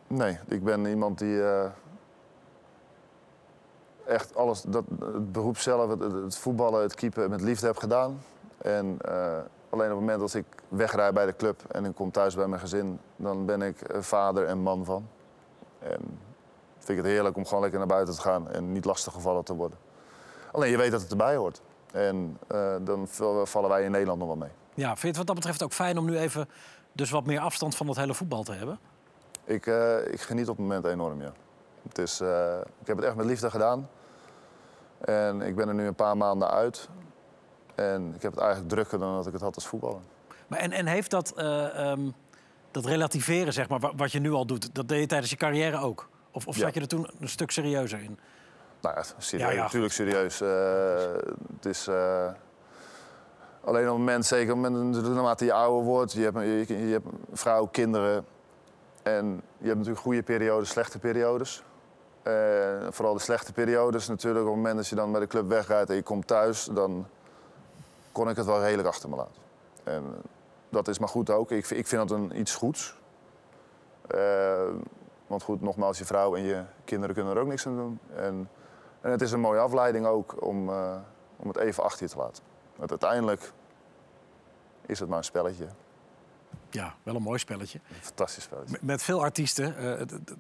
Nee, ik ben iemand die eh, echt alles, dat, het beroep zelf, het, het voetballen, het keepen met liefde heb gedaan. En alleen op het moment als ik wegrij bij de club en ik kom thuis bij mijn gezin, dan ben ik eh, vader en man van. En vind ik het heerlijk om gewoon lekker naar buiten te gaan en niet lastiggevallen te worden. Alleen je weet dat het erbij hoort. En eh, dan vallen wij in Nederland nog wel mee. Ja, vind je het wat dat betreft ook fijn om nu even dus wat meer afstand van dat hele voetbal te hebben? Ik, eh, ik geniet op het moment enorm, ja. Het is, ik heb het echt met liefde gedaan. En ik ben er nu een paar maanden uit. En ik heb het eigenlijk drukker dan dat ik het had als voetballer. Maar en, en heeft dat, eh, ehm, dat relativeren, zeg maar, wa- wat je nu al doet, dat deed je tijdens je carrière ook? Of, of Ja. zat je er toen een stuk serieuzer in? Nou ja, serieus, Ja, ja, natuurlijk serieus. Eh, het is... eh, alleen op het moment, zeker op het moment naarmate je ouder wordt... Je hebt, je, je hebt vrouw, kinderen... En je hebt natuurlijk goede periodes, slechte periodes. Vooral de slechte periodes natuurlijk. Op het moment dat je dan bij de club wegrijdt en je komt thuis... dan kon ik het wel redelijk achter me laten. En eh, dat is maar goed ook. Ik, vind- ik vind dat een, iets goeds. Eh, want goed, nogmaals, je vrouw en je kinderen kunnen er ook niks aan doen. En, en het is een mooie afleiding ook om, eh, om het even achter je te laten. Want uiteindelijk is het maar een spelletje. Ja, wel een mooi spelletje. Een fantastisch spelletje. Met- Met veel artiesten.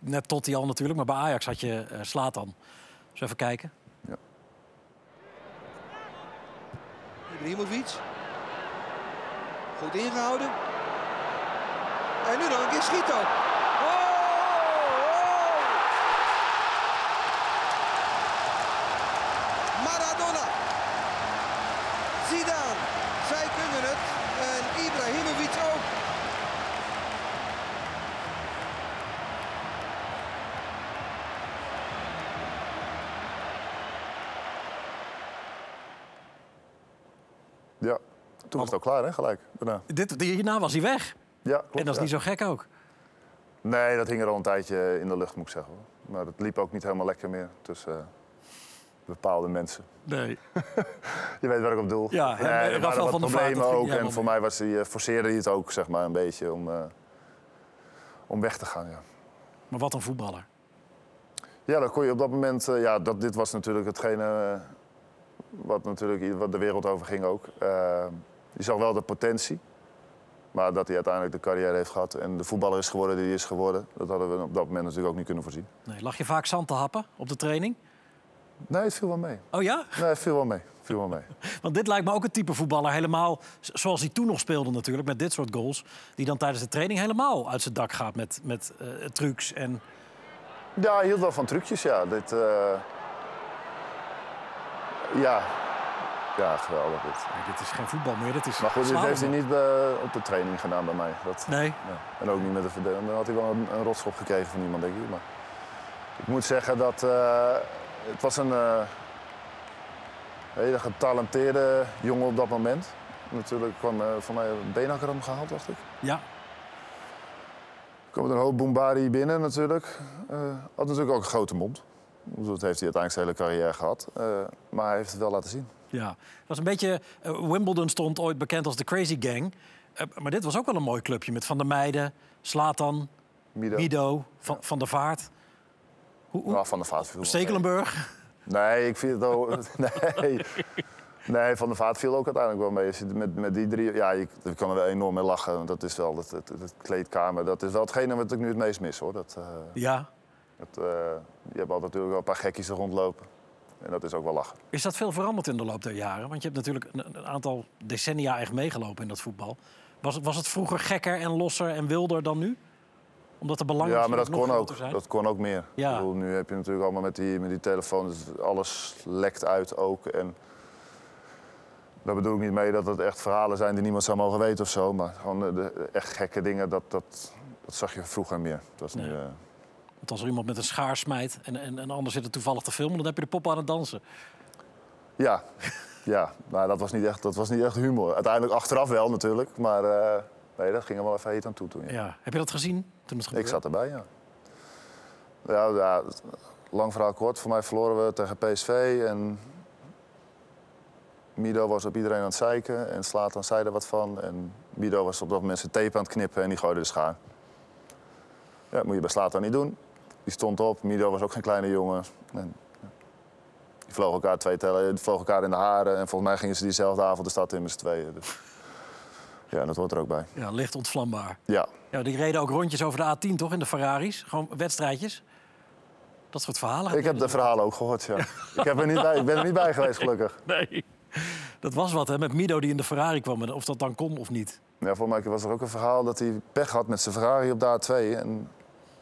net Totti al natuurlijk, maar bij Ajax had je Slatan. Dus even kijken. Ibrahimovic. Goed ingehouden. En nu nog een keer schieten. Oh, oh. Maradona. Zidane. Zij kunnen het. En Ibrahimovic ook. Ja, toen was het ook klaar, hè, gelijk. Daarna. Dit, hierna was hij weg. Ja, klopt. en dat is ja. niet zo gek ook. Nee, dat hing er al een tijdje in de lucht, moet ik zeggen. hoor. Maar het liep ook niet helemaal lekker meer tussen eh, bepaalde mensen. Nee. Je weet waar ik op doel. Ja, nee, er waren wat van problemen dat ging ook. En voor mij was hij, eh, forceerde hij het ook zeg maar, een beetje om, eh, om weg te gaan. Ja. Maar wat een voetballer. Ja, dan kon je op dat moment. ja, dat, dit was natuurlijk hetgene. wat, natuurlijk, wat de wereld over ging ook. Je zag wel de potentie. Maar dat hij uiteindelijk de carrière heeft gehad en de voetballer is geworden die hij is geworden. Dat hadden we op dat moment natuurlijk ook niet kunnen voorzien. Nee, lag je vaak zand te happen op de training? Nee, het viel wel mee. Oh ja? Nee, het viel wel mee. Het viel wel mee. Want dit lijkt me ook een type voetballer, helemaal zoals hij toen nog speelde natuurlijk, met dit soort goals. Die dan tijdens de training helemaal uit zijn dak gaat met, met eh, trucs. En Ja, hij hield wel van trucjes, ja. Dit, eh, ja. Ja, geweldig dit. Nee, dit is geen voetbal meer, dit is Maar goed, dit heeft hij niet eh, op de training gedaan bij mij. Dat, Nee, ja. En ook niet met de verdediger. Dan had hij wel een, een rotschop gekregen van iemand, denk ik. Maar ik moet zeggen dat eh, het was een eh, hele getalenteerde jongen op dat moment. Natuurlijk kwam uh, van mij hem gehaald, dacht ik. ja. kwam met een hoop Boembari binnen natuurlijk. Had natuurlijk ook een grote mond. Dat heeft hij uiteindelijk zijn hele carrière gehad. Eh, maar hij heeft het wel laten zien. Ja, het was een beetje. eh, Wimbledon stond ooit bekend als de Crazy Gang. Eh, maar dit was ook wel een mooi clubje met Van der Meijden, Slatan, Mido. Mido, Van, van der Vaart. Hoe, hoe? Nou, van de Vaart. Stekelenburg. Nee, ik vind het ook... nee. nee, Van der Vaart viel ook uiteindelijk wel mee. Met, met die drie... Ja, je, je kan er wel enorm mee lachen. want Dat is wel het kleedkamer. Dat is wel hetgene wat ik nu het meest mis, hoor. Dat, eh, Ja. dat, je hebt altijd natuurlijk wel een paar gekkies er rondlopen. En dat is ook wel lachen. Is dat veel veranderd in de loop der jaren? Want je hebt natuurlijk een, een aantal decennia echt meegelopen in dat voetbal. Was, het- was het vroeger gekker en losser en wilder dan nu? Omdat de belangen Ja, maar dat kon ook. zijn? Dat kon ook meer. Ja. Ik bedoel, nu heb je natuurlijk allemaal met die, met die telefoon, dus alles lekt uit ook. En daar bedoel ik niet mee dat het echt verhalen zijn die niemand zou mogen weten of zo. Maar gewoon de, de echt gekke dingen, dat, dat, dat zag je vroeger meer. Dat is nu, Nee. Want als er iemand met een schaar smijt en, en een ander zit er toevallig te filmen... dan heb je de pop aan het dansen. ja, ja. Maar dat was, niet echt, dat was niet echt humor. Uiteindelijk achteraf wel natuurlijk, maar eh, nee, dat ging er wel even heet aan toe toen. ja. Ja. Heb je dat gezien toen het gebeurde? Ik zat erbij, ja. Ja, ja, lang verhaal kort. Voor mij verloren we tegen PSV. En Mido was op iedereen aan het zeiken. En Slatan zei er wat van. En Mido was op dat moment zijn tape aan het knippen en die gooide de schaar. Ja, dat moet je bij Slatan niet doen. Die stond op. Mido was ook geen kleine jongen. En. Die vlogen elkaar, twee tellen, die vlogen elkaar in de haren. En volgens mij gingen ze diezelfde avond de stad in met z'n tweeën. Dus. Ja, dat hoort er ook bij. Ja, licht ontvlambaar. Ja, Ja, die reden ook rondjes over de A10, toch? In de Ferraris. Gewoon wedstrijdjes. Dat soort verhalen. ik heb de verhalen ook gehoord, ja. ik, heb er niet bij, ik ben er niet bij geweest, gelukkig. Nee. Dat was wat, hè? Met Mido die in de Ferrari kwam. en Of dat dan kon of niet. Ja, voor mij was er ook een verhaal dat hij pech had met zijn Ferrari op de A2. En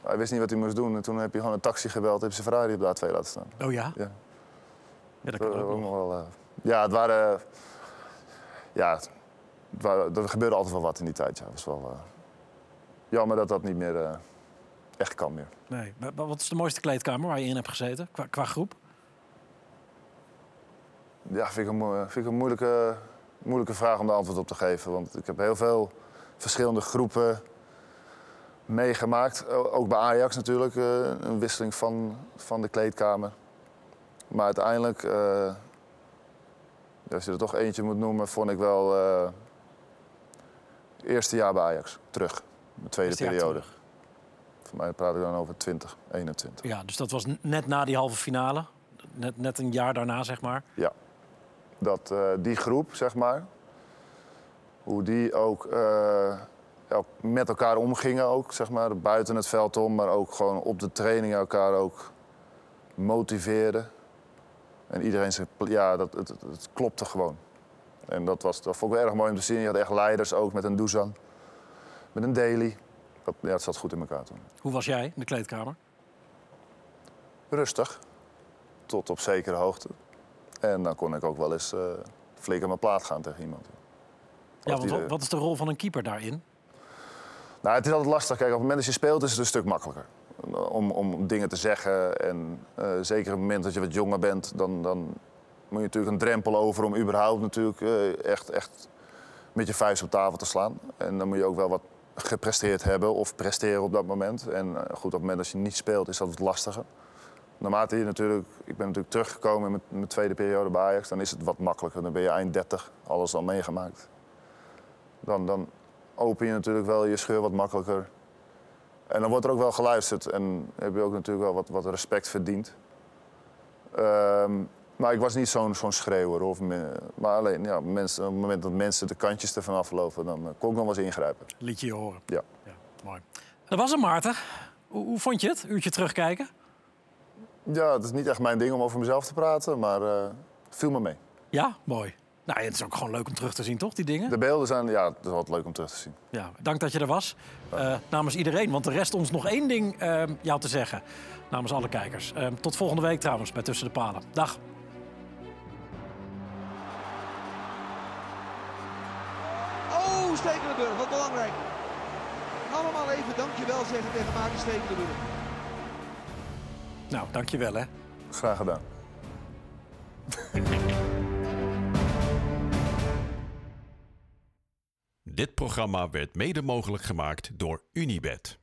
hij wist niet wat hij moest doen. En toen heb hij gewoon een taxi gebeld heb zijn Ferrari op de A2 laten staan. Oh ja? Ja, Ja, dat dat kan ook ook nog. nog wel, eh, ja het waren... ja, het waren, er gebeurde altijd wel wat in die tijd. Ja. Het was wel eh, jammer dat dat niet meer eh, echt kan meer. Nee. Maar wat is de mooiste kleedkamer waar je in hebt gezeten? Qua, qua groep? Ja, vind ik een, mo- vind ik een moeilijke, moeilijke vraag om daar antwoord op te geven. Want ik heb heel veel verschillende groepen meegemaakt. Ook bij Ajax natuurlijk, eh, een wisseling van, van de kleedkamer. Maar uiteindelijk, eh, als je er toch eentje moet noemen, vond ik wel eh eerste jaar bij Ajax terug. De tweede Eerste periode. Voor mij praat ik dan over 20, 21. Ja, dus dat was net na die halve finale. Net, net een jaar daarna, zeg maar. Ja. Dat die groep, zeg maar, hoe die ook, ook met elkaar omgingen, ook, zeg maar, buiten het veld om, maar ook gewoon op de training elkaar ook motiveerden. En iedereen zei, ja, dat, het, het, klopte gewoon. En dat, was, dat vond ik wel erg mooi om te zien. Je had echt leiders ook met een Dusan, met een Daily. Dat, ja, het zat goed in elkaar toen. Hoe was jij in de kleedkamer? Rustig, tot op zekere hoogte. En dan kon ik ook wel eens eh, flink aan mijn plaat gaan tegen iemand. Ja, want wat is de rol van een keeper daarin? Nou, het is altijd lastig. Kijk, op het moment dat je speelt is het een stuk makkelijker. Om, om dingen te zeggen. En eh, zeker op het moment dat je wat jonger bent, dan, dan moet je natuurlijk een drempel over om überhaupt natuurlijk eh, echt, echt met je vuist op tafel te slaan. En dan moet je ook wel wat gepresteerd hebben of presteren op dat moment. En eh, goed, op het moment dat je niet speelt, is dat wat lastiger. Naarmate je natuurlijk, ik ben natuurlijk teruggekomen in mijn, mijn tweede periode bij Ajax, dan is het wat makkelijker. Dan ben je eind 30, alles al meegemaakt. Dan, dan open je natuurlijk wel je scheur wat makkelijker. En dan wordt er ook wel geluisterd en heb je ook natuurlijk wel wat, wat respect verdiend. Ehm, maar ik was niet zo'n zo'n schreeuwer. Of me- maar alleen ja, mensen, op het moment dat mensen de kantjes ervan aflopen, dan eh, kon ik nog wel eens ingrijpen. Liet je je horen. Ja. Ja, mooi. Dat was hem, Maarten. Hoe, hoe vond je het? Uurtje terugkijken? ja, het is niet echt mijn ding om over mezelf te praten, maar eh viel me mee. Ja, mooi. Nou, het is ook gewoon leuk om terug te zien, toch, die dingen? De beelden zijn, ja, het is altijd leuk om terug te zien. Ja, dank dat je er was. Eh, namens iedereen, want er rest ons nog één ding ehm, jou te zeggen. Namens alle kijkers. Ehm, tot volgende week trouwens, bij Tussen de Palen. Dag. Oh, Stekelenburg, wat belangrijk. Allemaal even dankjewel zeggen tegen Maarten Stekelenburg. Nou, dankjewel hè. Graag gedaan. Dit programma werd mede mogelijk gemaakt door Unibed.